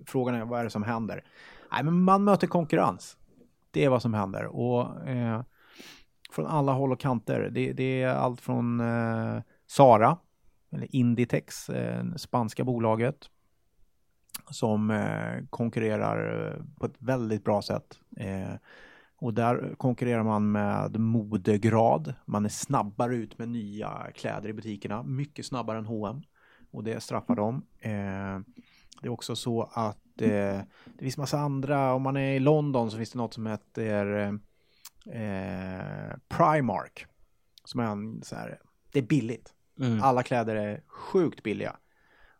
frågan är vad är det som händer? Nej, men man möter konkurrens. Det är vad som händer. Och eh, från alla håll och kanter. Det, det är allt från eh, Sara, eller Inditex, eh, spanska bolaget, som eh, konkurrerar eh, på ett väldigt bra sätt. Eh, och där konkurrerar man med modegrad. Man är snabbare ut med nya kläder i butikerna, mycket snabbare än H&M och det straffar dem. Eh, det är också så att eh, det finns massa andra, om man är i London så finns det något som heter eh, eh Primark. Som är en så här, det är billigt. Mm. Alla kläder är sjukt billiga.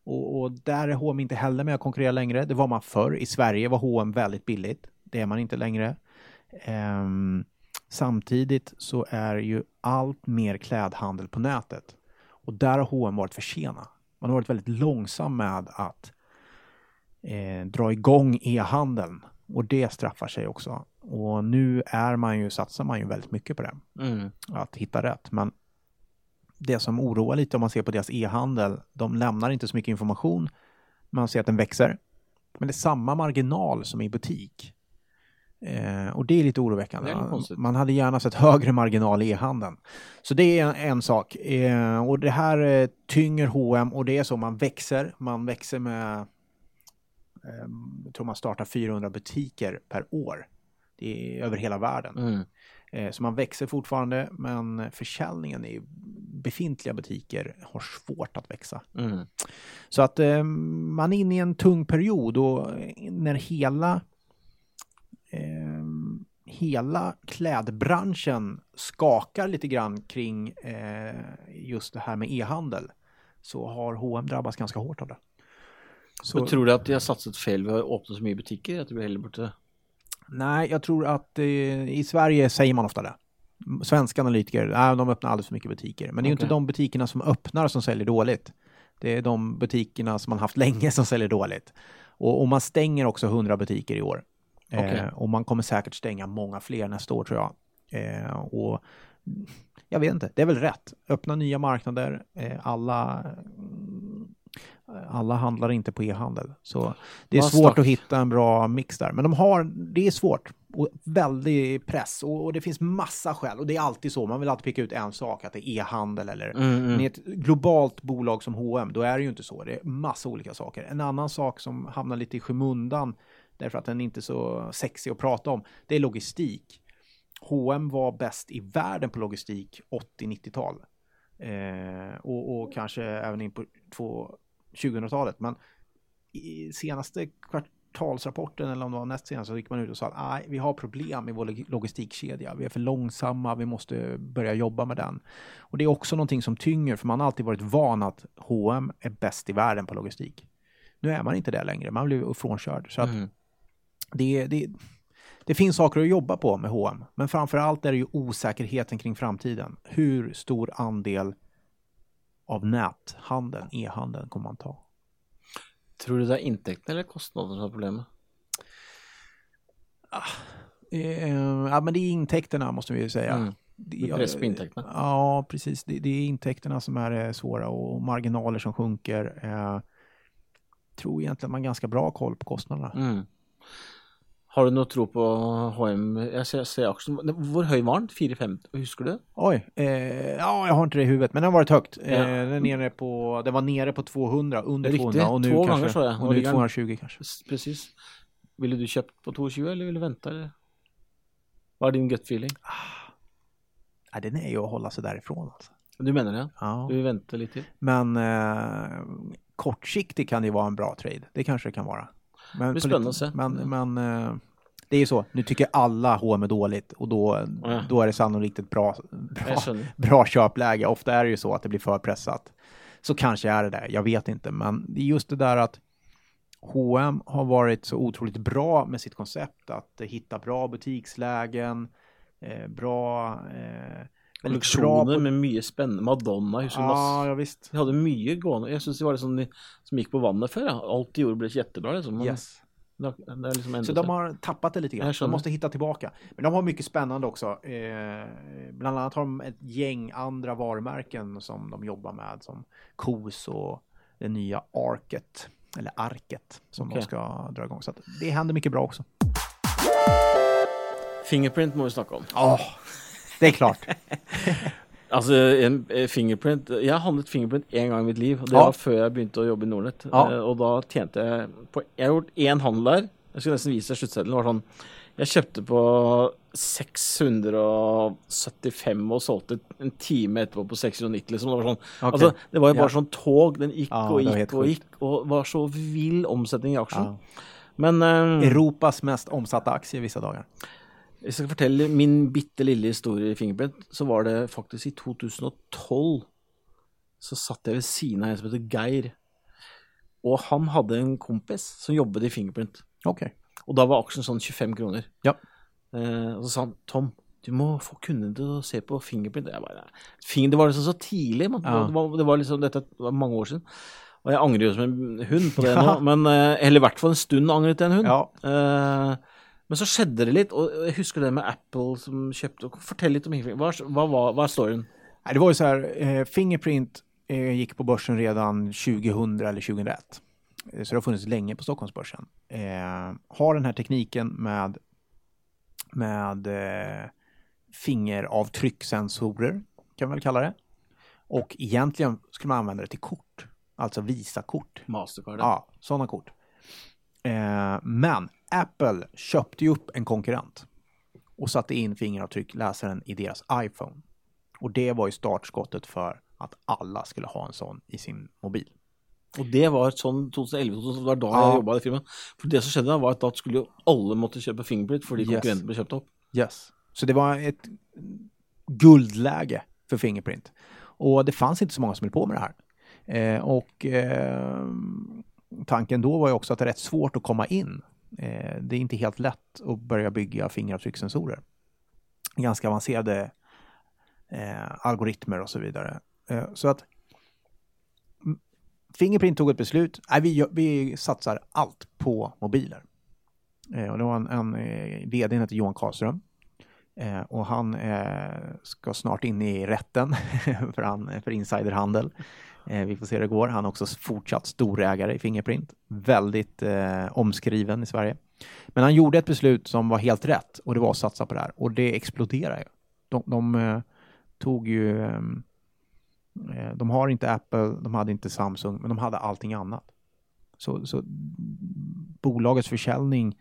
Och, och, där är H&M inte heller med att konkurrera längre. Det var man förr. I Sverige var H&M väldigt billigt. Det är man inte längre. Um, samtidigt så är ju allt mer klädhandel på nätet. Och där har H&M varit för sena. Man har varit väldigt långsam med att eh, dra igång e-handeln. Och det straffar sig också. Och nu är man ju, satsar man ju väldigt mycket på det. Mm. Att hitta rätt. Men det som oroar lite om man ser på deras e-handel, de lämnar inte så mycket information. Man ser att den växer. Men det är samma marginal som i butik. Eh, och det är lite oroväckande. Är man hade gärna sett högre marginal i e-handeln. Så det är en, en sak. Eh, och det här eh, tynger H&M och det är så man växer. Man växer med, eh, jag tror man startar 400 butiker per år. Det är över hela världen. Mm. Eh, så man växer fortfarande, men försäljningen i befintliga butiker har svårt att växa. Mm. Så att eh, man är inne i en tung period och när hela eh, hela klädbranschen skakar lite grann kring eh, just det här med e-handel så har H&M drabbats ganska hårt av det. Så, tror du att har satsat fel vid att öppna så mycket butiker? Att det blir heller borta? Nej, jag tror att eh, i Sverige säger man ofta det. Svenska analytiker, nej, de öppnar alldeles för mycket butiker. Men det är okay. inte de butikerna som öppnar som säljer dåligt. Det är de butikerna som man haft länge som säljer dåligt. Och, och man stänger också 100 butiker i år. Okay. Eh, och man kommer säkert stänga många fler nästa år tror jag. Eh, och jag vet inte, det är väl rätt. Öppna nya marknader, eh, alla alla handlar inte på e-handel. Så det är svårt att hitta en bra mix där. Men de har, det är svårt. Och väldig press och, och, det finns massa skäl. Och det är alltid så, man vill alltid peka ut en sak, att det är e-handel eller mm, mm. ett globalt bolag som H&M, då är det ju inte så. Det är massa olika saker. En annan sak som hamnar lite i skymundan, därför att den är inte är så sexig att prata om, det är logistik. H&M var bäst i världen på logistik 80-90-tal. Eh, och, och, kanske även in på två, 2000-talet. Men i senaste kvartalsrapporten eller om det var näst senast så gick man ut och sa att nej, vi har problem i vår logistikkedja. Vi är för långsamma, vi måste börja jobba med den. Och det är också någonting som tynger för man har alltid varit van att H&M är bäst i världen på logistik. Nu är man inte det längre, man blir frånkörd. Så mm. det, det, det finns saker att jobba på med H&M, men framför allt är det ju osäkerheten kring framtiden. Hur stor andel av näthandeln, e-handeln, kommer man ta. Tror du det är intäkterna eller kostnader som är problemet? Ah, eh, ja, men det är intäkterna måste vi säga. Mm. Det press på intäkterna. Ja, precis. Det, det, är intäkterna som är eh, svåra och marginaler som sjunker. Eh, tror egentligen man har ganska bra koll på kostnaderna. Mm. Har du något tro på H&M? Jag ser, ser aktien. Hur hög var den? 4,50? Huskar du? Oj, eh, ja jag har inte det i huvudet, men den har varit högt. Ja. Eh, den, nere på, den var nere på 200, under Riktigt. 200 och nu Två kanske, gånger, jag. Och nu 220 kanske. Precis. Ville du köpt på 220 eller vill du vänta? Eller? Vad är din gut feeling? Ah. Ja, den är ju att hålla sig därifrån alltså. Du menar det? Ja. Du vill vänta lite? Men eh, kortsiktigt kan det ju vara en bra trade. Det kanske det kan vara. Men det blir spännande att se. Men, men eh, det är ju så, nu tycker alla H&M är dåligt och då, ja. då är det sannolikt ett bra, bra, bra köpläge. Ofta är det ju så att det blir för pressat. Så kanske är det det, jag vet inte. Men det är just det där att H&M har varit så otroligt bra med sitt koncept att hitta bra butikslägen, eh, bra eh, Kollektioner med mycket spännande. Madonna, husker ja, ja, visst. De hade mycket gående. Jag syns det var det som, som gick på vattnet för. Ja. Allt de gjorde blev jättebra liksom. Man, yes. Liksom så de har tappat det lite grann. De måste hitta tillbaka. Men de har mycket spännande också. Eh, bland annat har de ett gäng andra varumärken som de jobbar med. Som KOS och det nya Arket. Eller Arket som okay. de ska dra igång. Så det händer mycket bra också. Fingerprint må vi snacka om. Oh, det är klart. alltså en eh, fingerprint Jag har handlat fingerprint en gång i mitt liv. Det ja. var før jag började jobba i Nordnet. Ja. Och då tjänade jag på Jag har gjort en handel där. Jag ska nästan visa slutsedeln. var sånn Jag köpte på 675 och sålde en timme etterpå på 690. Liksom. Det, var sånn, okay. altså, det var ju bara ja. sånn tåg. Den gick ja, och gick och gick och var så vill omsättning i aktien. Men um, Europas mest omsatta aktie vissa dagar. Jag ska berätta min bitte lilla historia i Fingerprint. Så var det faktiskt i 2012 så satt jag vid sidan av en som heter Geir. Och han hade en kompis som jobbade i Fingerprint. Okay. Och då var aktien sån 25 kronor. Ja. Eh, och så sa han Tom, du måste få kunden till att se på Fingerprint. Finger, det var liksom så tidigt. Man, ja. det, var, det var liksom, detta var många år sedan. Och jag ångrar ju som en hund på det nu. Men, eh, eller i vart fall en stund ångrat en hund. Ja. Eh, men så skedde det lite och jag huskar det med Apple som köpte. Fortell lite om Fingerprint. Vad, vad är storyn? Det var ju så här, eh, Fingerprint eh, gick på börsen redan 2000 eller 2001. Eh, så det har funnits länge på Stockholmsbörsen. Eh, har den här tekniken med, med fingeravtryckssensorer, kan man väl kalla det. Och egentligen skulle man använda det till kort, alltså Visa-kort. Mastercard? Ja, sådana kort. Men Apple köpte ju upp en konkurrent och satte in fingeravtryckläsaren i deras iPhone. Och det var ju startskottet för att alla skulle ha en sån i sin mobil. Och det var sånn 2011 det var då ja. jag jobbade i firmaet. För det som skedde var att då skulle ju alla måste köpa Fingerprint för yes. konkurrenten blev köpt upp. Yes. Så det var ett guldläge för Fingerprint. Och det fanns inte så många som höll på med det här. Eh, och eh, tanken då var ju också att det är rätt svårt att komma in. Eh, det är inte helt lätt att börja bygga fingeravtryckssensorer. Ganska avancerade eh, algoritmer och så vidare. Eh, så att Fingerprint tog ett beslut. Nej, vi, vi satsar allt på mobiler. Eh, och det var en, en eh, vd heter Johan Karlström. Eh, och han eh, ska snart in i rätten för, han, för insiderhandel. Eh, vi får se hur det går. Han är också fortsatt storägare i Fingerprint. Väldigt eh, omskriven i Sverige. Men han gjorde ett beslut som var helt rätt och det var att satsa på det här. Och det exploderade. De, de tog ju ehm, Eh, de har inte Apple, de hade inte Samsung, men de hade allting annat. Så, så bolagets försäljning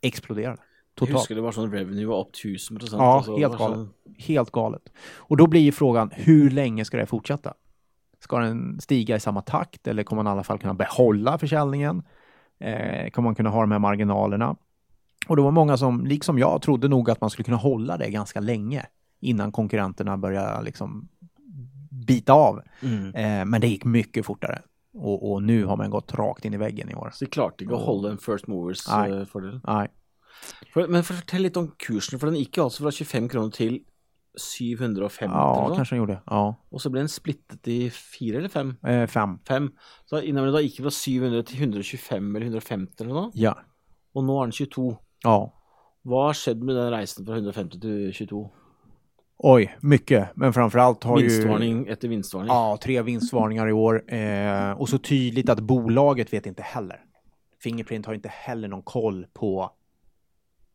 exploderade. Totalt. Jag huskar det var sån revenue var upp 1000 procent. Ja, alltså, helt galet. Sån... Helt galet. Och då blir frågan, hur länge ska det fortsätta? Ska den stiga i samma takt eller kommer man i alla fall kunna behålla försäljningen? Eh, kommer man kunna ha de här marginalerna? Och det var många som, liksom jag, trodde nog att man skulle kunna hålla det ganska länge innan konkurrenterna börjar liksom bita av. Mm. Eh, men det gick mycket fortare. Och, och, nu har man gått rakt in i väggen i år. Så det är klart, det går att hålla en first movers Nej. Eh, fördel. Nej. För, men fortell lite om kursen, för den gick alltså från 25 kronor till 750 Ja, kanske den gjorde. Ja. Och så blev den splittet i fyra eller fem? Eh, fem. Fem. Så innan det då gick från 700 till 125 eller 150 eller något? Ja. Och nu är den 22. Ja. Vad har skett med den resan från 150 till 22? Oj, mycket. Men framförallt har vinstvarning ju... Vinstvarning efter vinstvarning. Ja, tre vinstvarningar i år. Eh, och så tydligt att bolaget vet inte heller. Fingerprint har inte heller någon koll på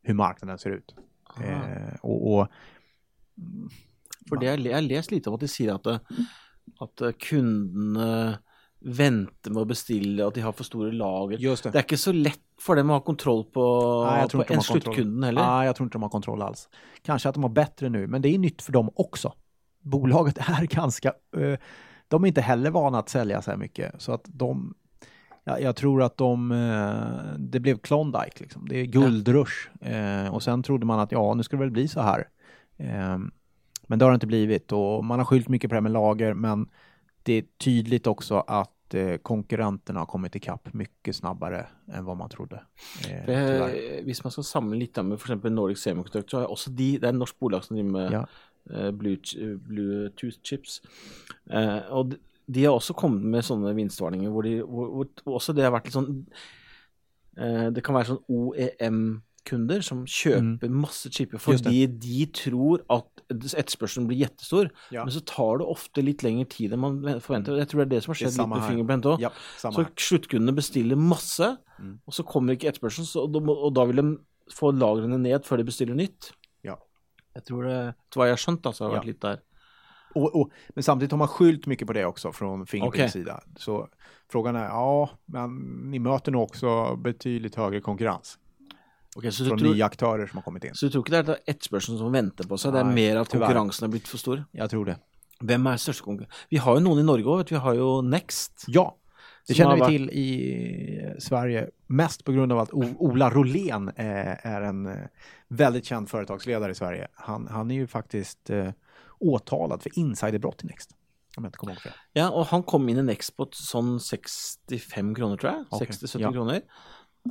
hur marknaden ser ut. Eh, och, och, För det jag har läst lite om att de säger att, att kunderna väntar med att beställa, att de har för stora lager. Just det. det är inte så lätt för dem att ha kontroll på, Nej, på en slutkunden heller. Nej, jag tror inte de har kontroll alls. Kanske att de har bättre nu, men det är nytt för dem också. Bolaget är ganska... Uh, de är inte heller vana att sälja så här mycket, så att de... Ja, jag tror att de... Uh, det blev Klondike liksom. Det är guldrush. Uh, och sen trodde man att ja, nu ska det väl bli så här. Men det har det inte blivit och man har skyllt mycket på det här med lager, men det är tydligt också att eh, konkurrenterna har kommit ikapp mycket snabbare än vad man trodde. Eh, eh, man skal sammenligne litt med f.eks. Nordic Semiconductor, har også de, det er en norsk bolag som driver med ja. eh, Bluetooth chips. Eh, og de har også kommet med sånne vinstvarninger hvor, de, hvor, hvor også det har litt sånn eh, Det kan være sånn OEM-kunder som kjøper mm. masse chipper fordi de tror at etterspørselen blir jättestor. Ja. Men så tar det ofte litt lengre tid enn man forventer. Jeg tror det er det som har skjedd litt med Fingerprint òg. Ja, så sluttkundene bestiller masse, mm. og så kommer ikke etterspørselen, og, og, da vil de få lagrene ned før de bestiller nytt. Ja. Jag tror det, vad jag har skjønt, alltså, har varit ja. lite där. Och, och, men samtidigt har man skylt mycket på det också från Fingerprints okay. sida. Så frågan är, ja, men ni möter nog också betydligt högre konkurrens. Okay, så från tror, nya aktörer som har kommit in. Så du tror inte det är etterspørselen som väntar på sig? Det är mer att konkurrensen har blivit för stor? Jag tror det. Vem är största konkurrent? Vi har ju någon i Norge också, vi har ju Next. Ja, det känner vi varit... till i Sverige mest på grund av att Ola Rolén eh, är en eh, väldigt känd företagsledare i Sverige. Han, han är ju faktiskt eh, åtalad för insiderbrott i Next. Om jag inte kommer ihåg fel. Ja, och han kom in i Next på sån 65 kronor tror jag. Okay. 60-70 ja. kronor.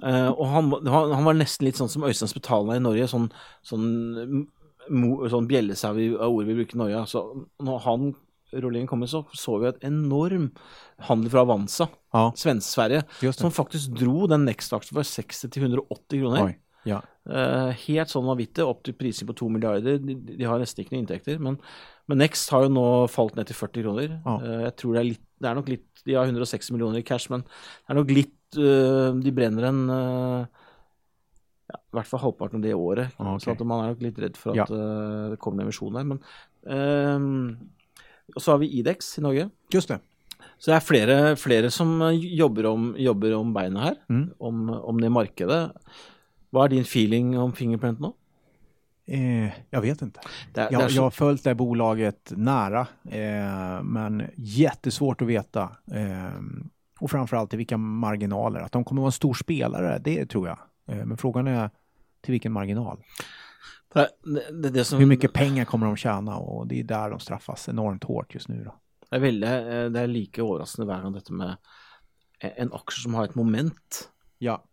Uh, og han, han, han, var nesten litt sånn som Øystein Spetalen i Norge, sånn, sånn, sånn bjellesau av ord vi bruker i Norge. Så når han rullingen kommer, så så vi et enorm handel fra Avanza, ja. Svensk-Sverige, som faktisk dro den Next-aksjen fra 60 til 180 kroner. Ja. Uh, helt sånn vanvittig, opp til priser på 2 milliarder. De, de, har nesten ikke noen inntekter. Men, men, Next har jo nå falt ned til 40 kroner. Ja. Uh, jeg tror det er litt Det er nok litt De har 106 millioner i cash, men det er nok litt De brenner en ja, I hvert fall halvparten av det året. Ah, okay. Så man er nok litt redd for at ja. det kommer en emisjon der. Men Og så har vi Idex i Norge. Just det. Så det er flere, flere som jobber om, jobber om beina her, mm. om, om det markedet. Vad är din feeling om Fingerprint nu? Eh, jag vet inte. Det, jag, så... jag har följt det bolaget nära, eh, men jättesvårt att veta. Eh, och framförallt till vilka marginaler. Att de kommer att vara en stor spelare, det tror jag. Eh, men frågan är till vilken marginal. Det, det, som... Hur mycket pengar kommer de tjäna? Och det är där de straffas enormt hårt just nu. Då. Det är, väldigt, eh, det är lika överraskande varje gång detta med en aktie som har ett moment. Ja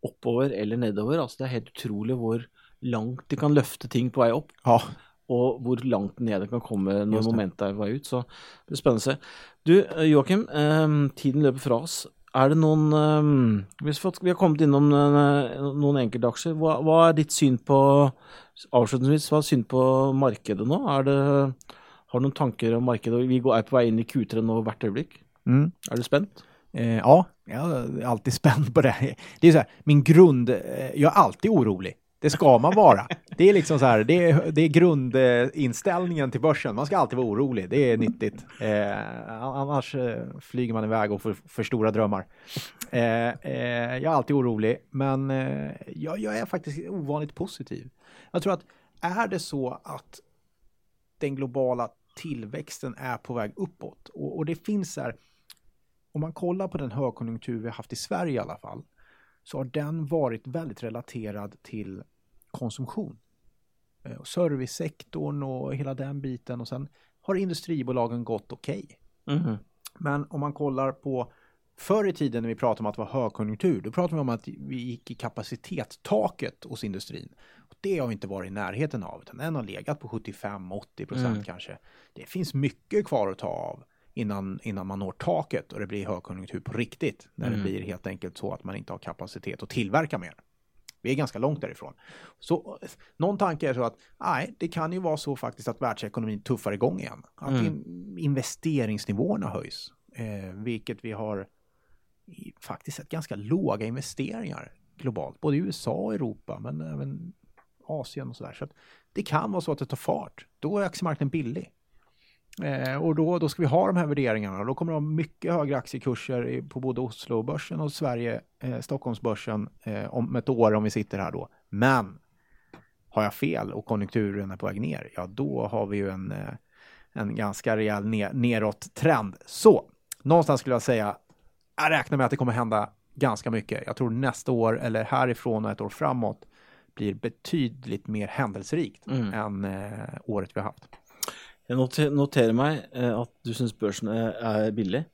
oppover eller nedover. Altså, det er helt utrolig hvor langt de kan løfte ting på vei opp. Ja. Og hvor langt ned det kan komme når momentet er på vei ut. Så det blir spennende å se. Du, eh, Joakim, eh, tiden løper fra oss. Er det noen eh, Hvis vi har kommet innom eh, noen enkeltaksjer, hva, hva er ditt syn på Avslutningsvis, hva er syn på markedet nå? Det, har du noen tanker om markedet? Vi er på vei inn i Q3 nå hvert øyeblikk. Mm. Er du spent? Eh, ja, jag är alltid spänd på det. Det är så här, min grund, jag är alltid orolig. Det ska man vara. Det är liksom så här, det är, det är grundinställningen till börsen. Man ska alltid vara orolig. Det är nyttigt. Eh, annars eh, flyger man iväg och får för stora drömmar. Eh, eh, jag är alltid orolig, men eh, jag, jag, är faktiskt ovanligt positiv. Jag tror att är det så att den globala tillväxten är på väg uppåt och, och det finns här, om man kollar på den högkonjunktur vi har haft i Sverige i alla fall, så har den varit väldigt relaterad till konsumtion. Eh, servicesektorn och hela den biten och sen har industribolagen gått okej. Okay. Mm. Men om man kollar på förr i tiden när vi pratade om att det var högkonjunktur, då pratade vi om att vi gick i kapacitetstaket hos industrin. Och det har vi inte varit i närheten av, utan den har legat på 75-80 procent mm. kanske. Det finns mycket kvar att ta av innan, innan man når taket och det blir högkonjunktur på riktigt. När mm. det blir helt enkelt så att man inte har kapacitet att tillverka mer. Vi är ganska långt därifrån. Så någon tanke är så att nej, det kan ju vara så faktiskt att världsekonomin tuffar igång igen. Att mm. in, investeringsnivåerna höjs. Eh, vilket vi har i, faktiskt sett ganska låga investeringar globalt. Både i USA och Europa, men även Asien och sådär. Så, så det kan vara så att det tar fart. Då är aktiemarknaden billig. Eh, och då, då ska vi ha de här värderingarna. Då kommer det ha mycket högre aktiekurser på både Oslobörsen och Sverige, eh, Stockholmsbörsen eh, om ett år om vi sitter här då. Men har jag fel och konjunkturen är på väg ner, ja då har vi ju en, eh, en ganska rejäl ner, neråt trend. Så någonstans skulle jag säga, jag räknar med att det kommer hända ganska mycket. Jag tror nästa år eller härifrån och ett år framåt blir betydligt mer händelserikt mm. än eh, året vi har haft. Jeg noterer meg eh, at du syns børsen er billig.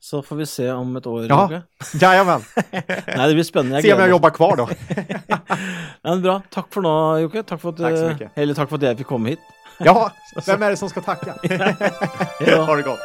Så får vi se om et år. Ja, jajamän. Nei, det blir spennende. se om jeg jobber kvar da. ja, bra. Takk for nå, Jokke. Takk for, at, takk, så mye. Eller takk for at jeg fikk komme hit. ja, hvem er det som skal takke? ja. Ha det godt.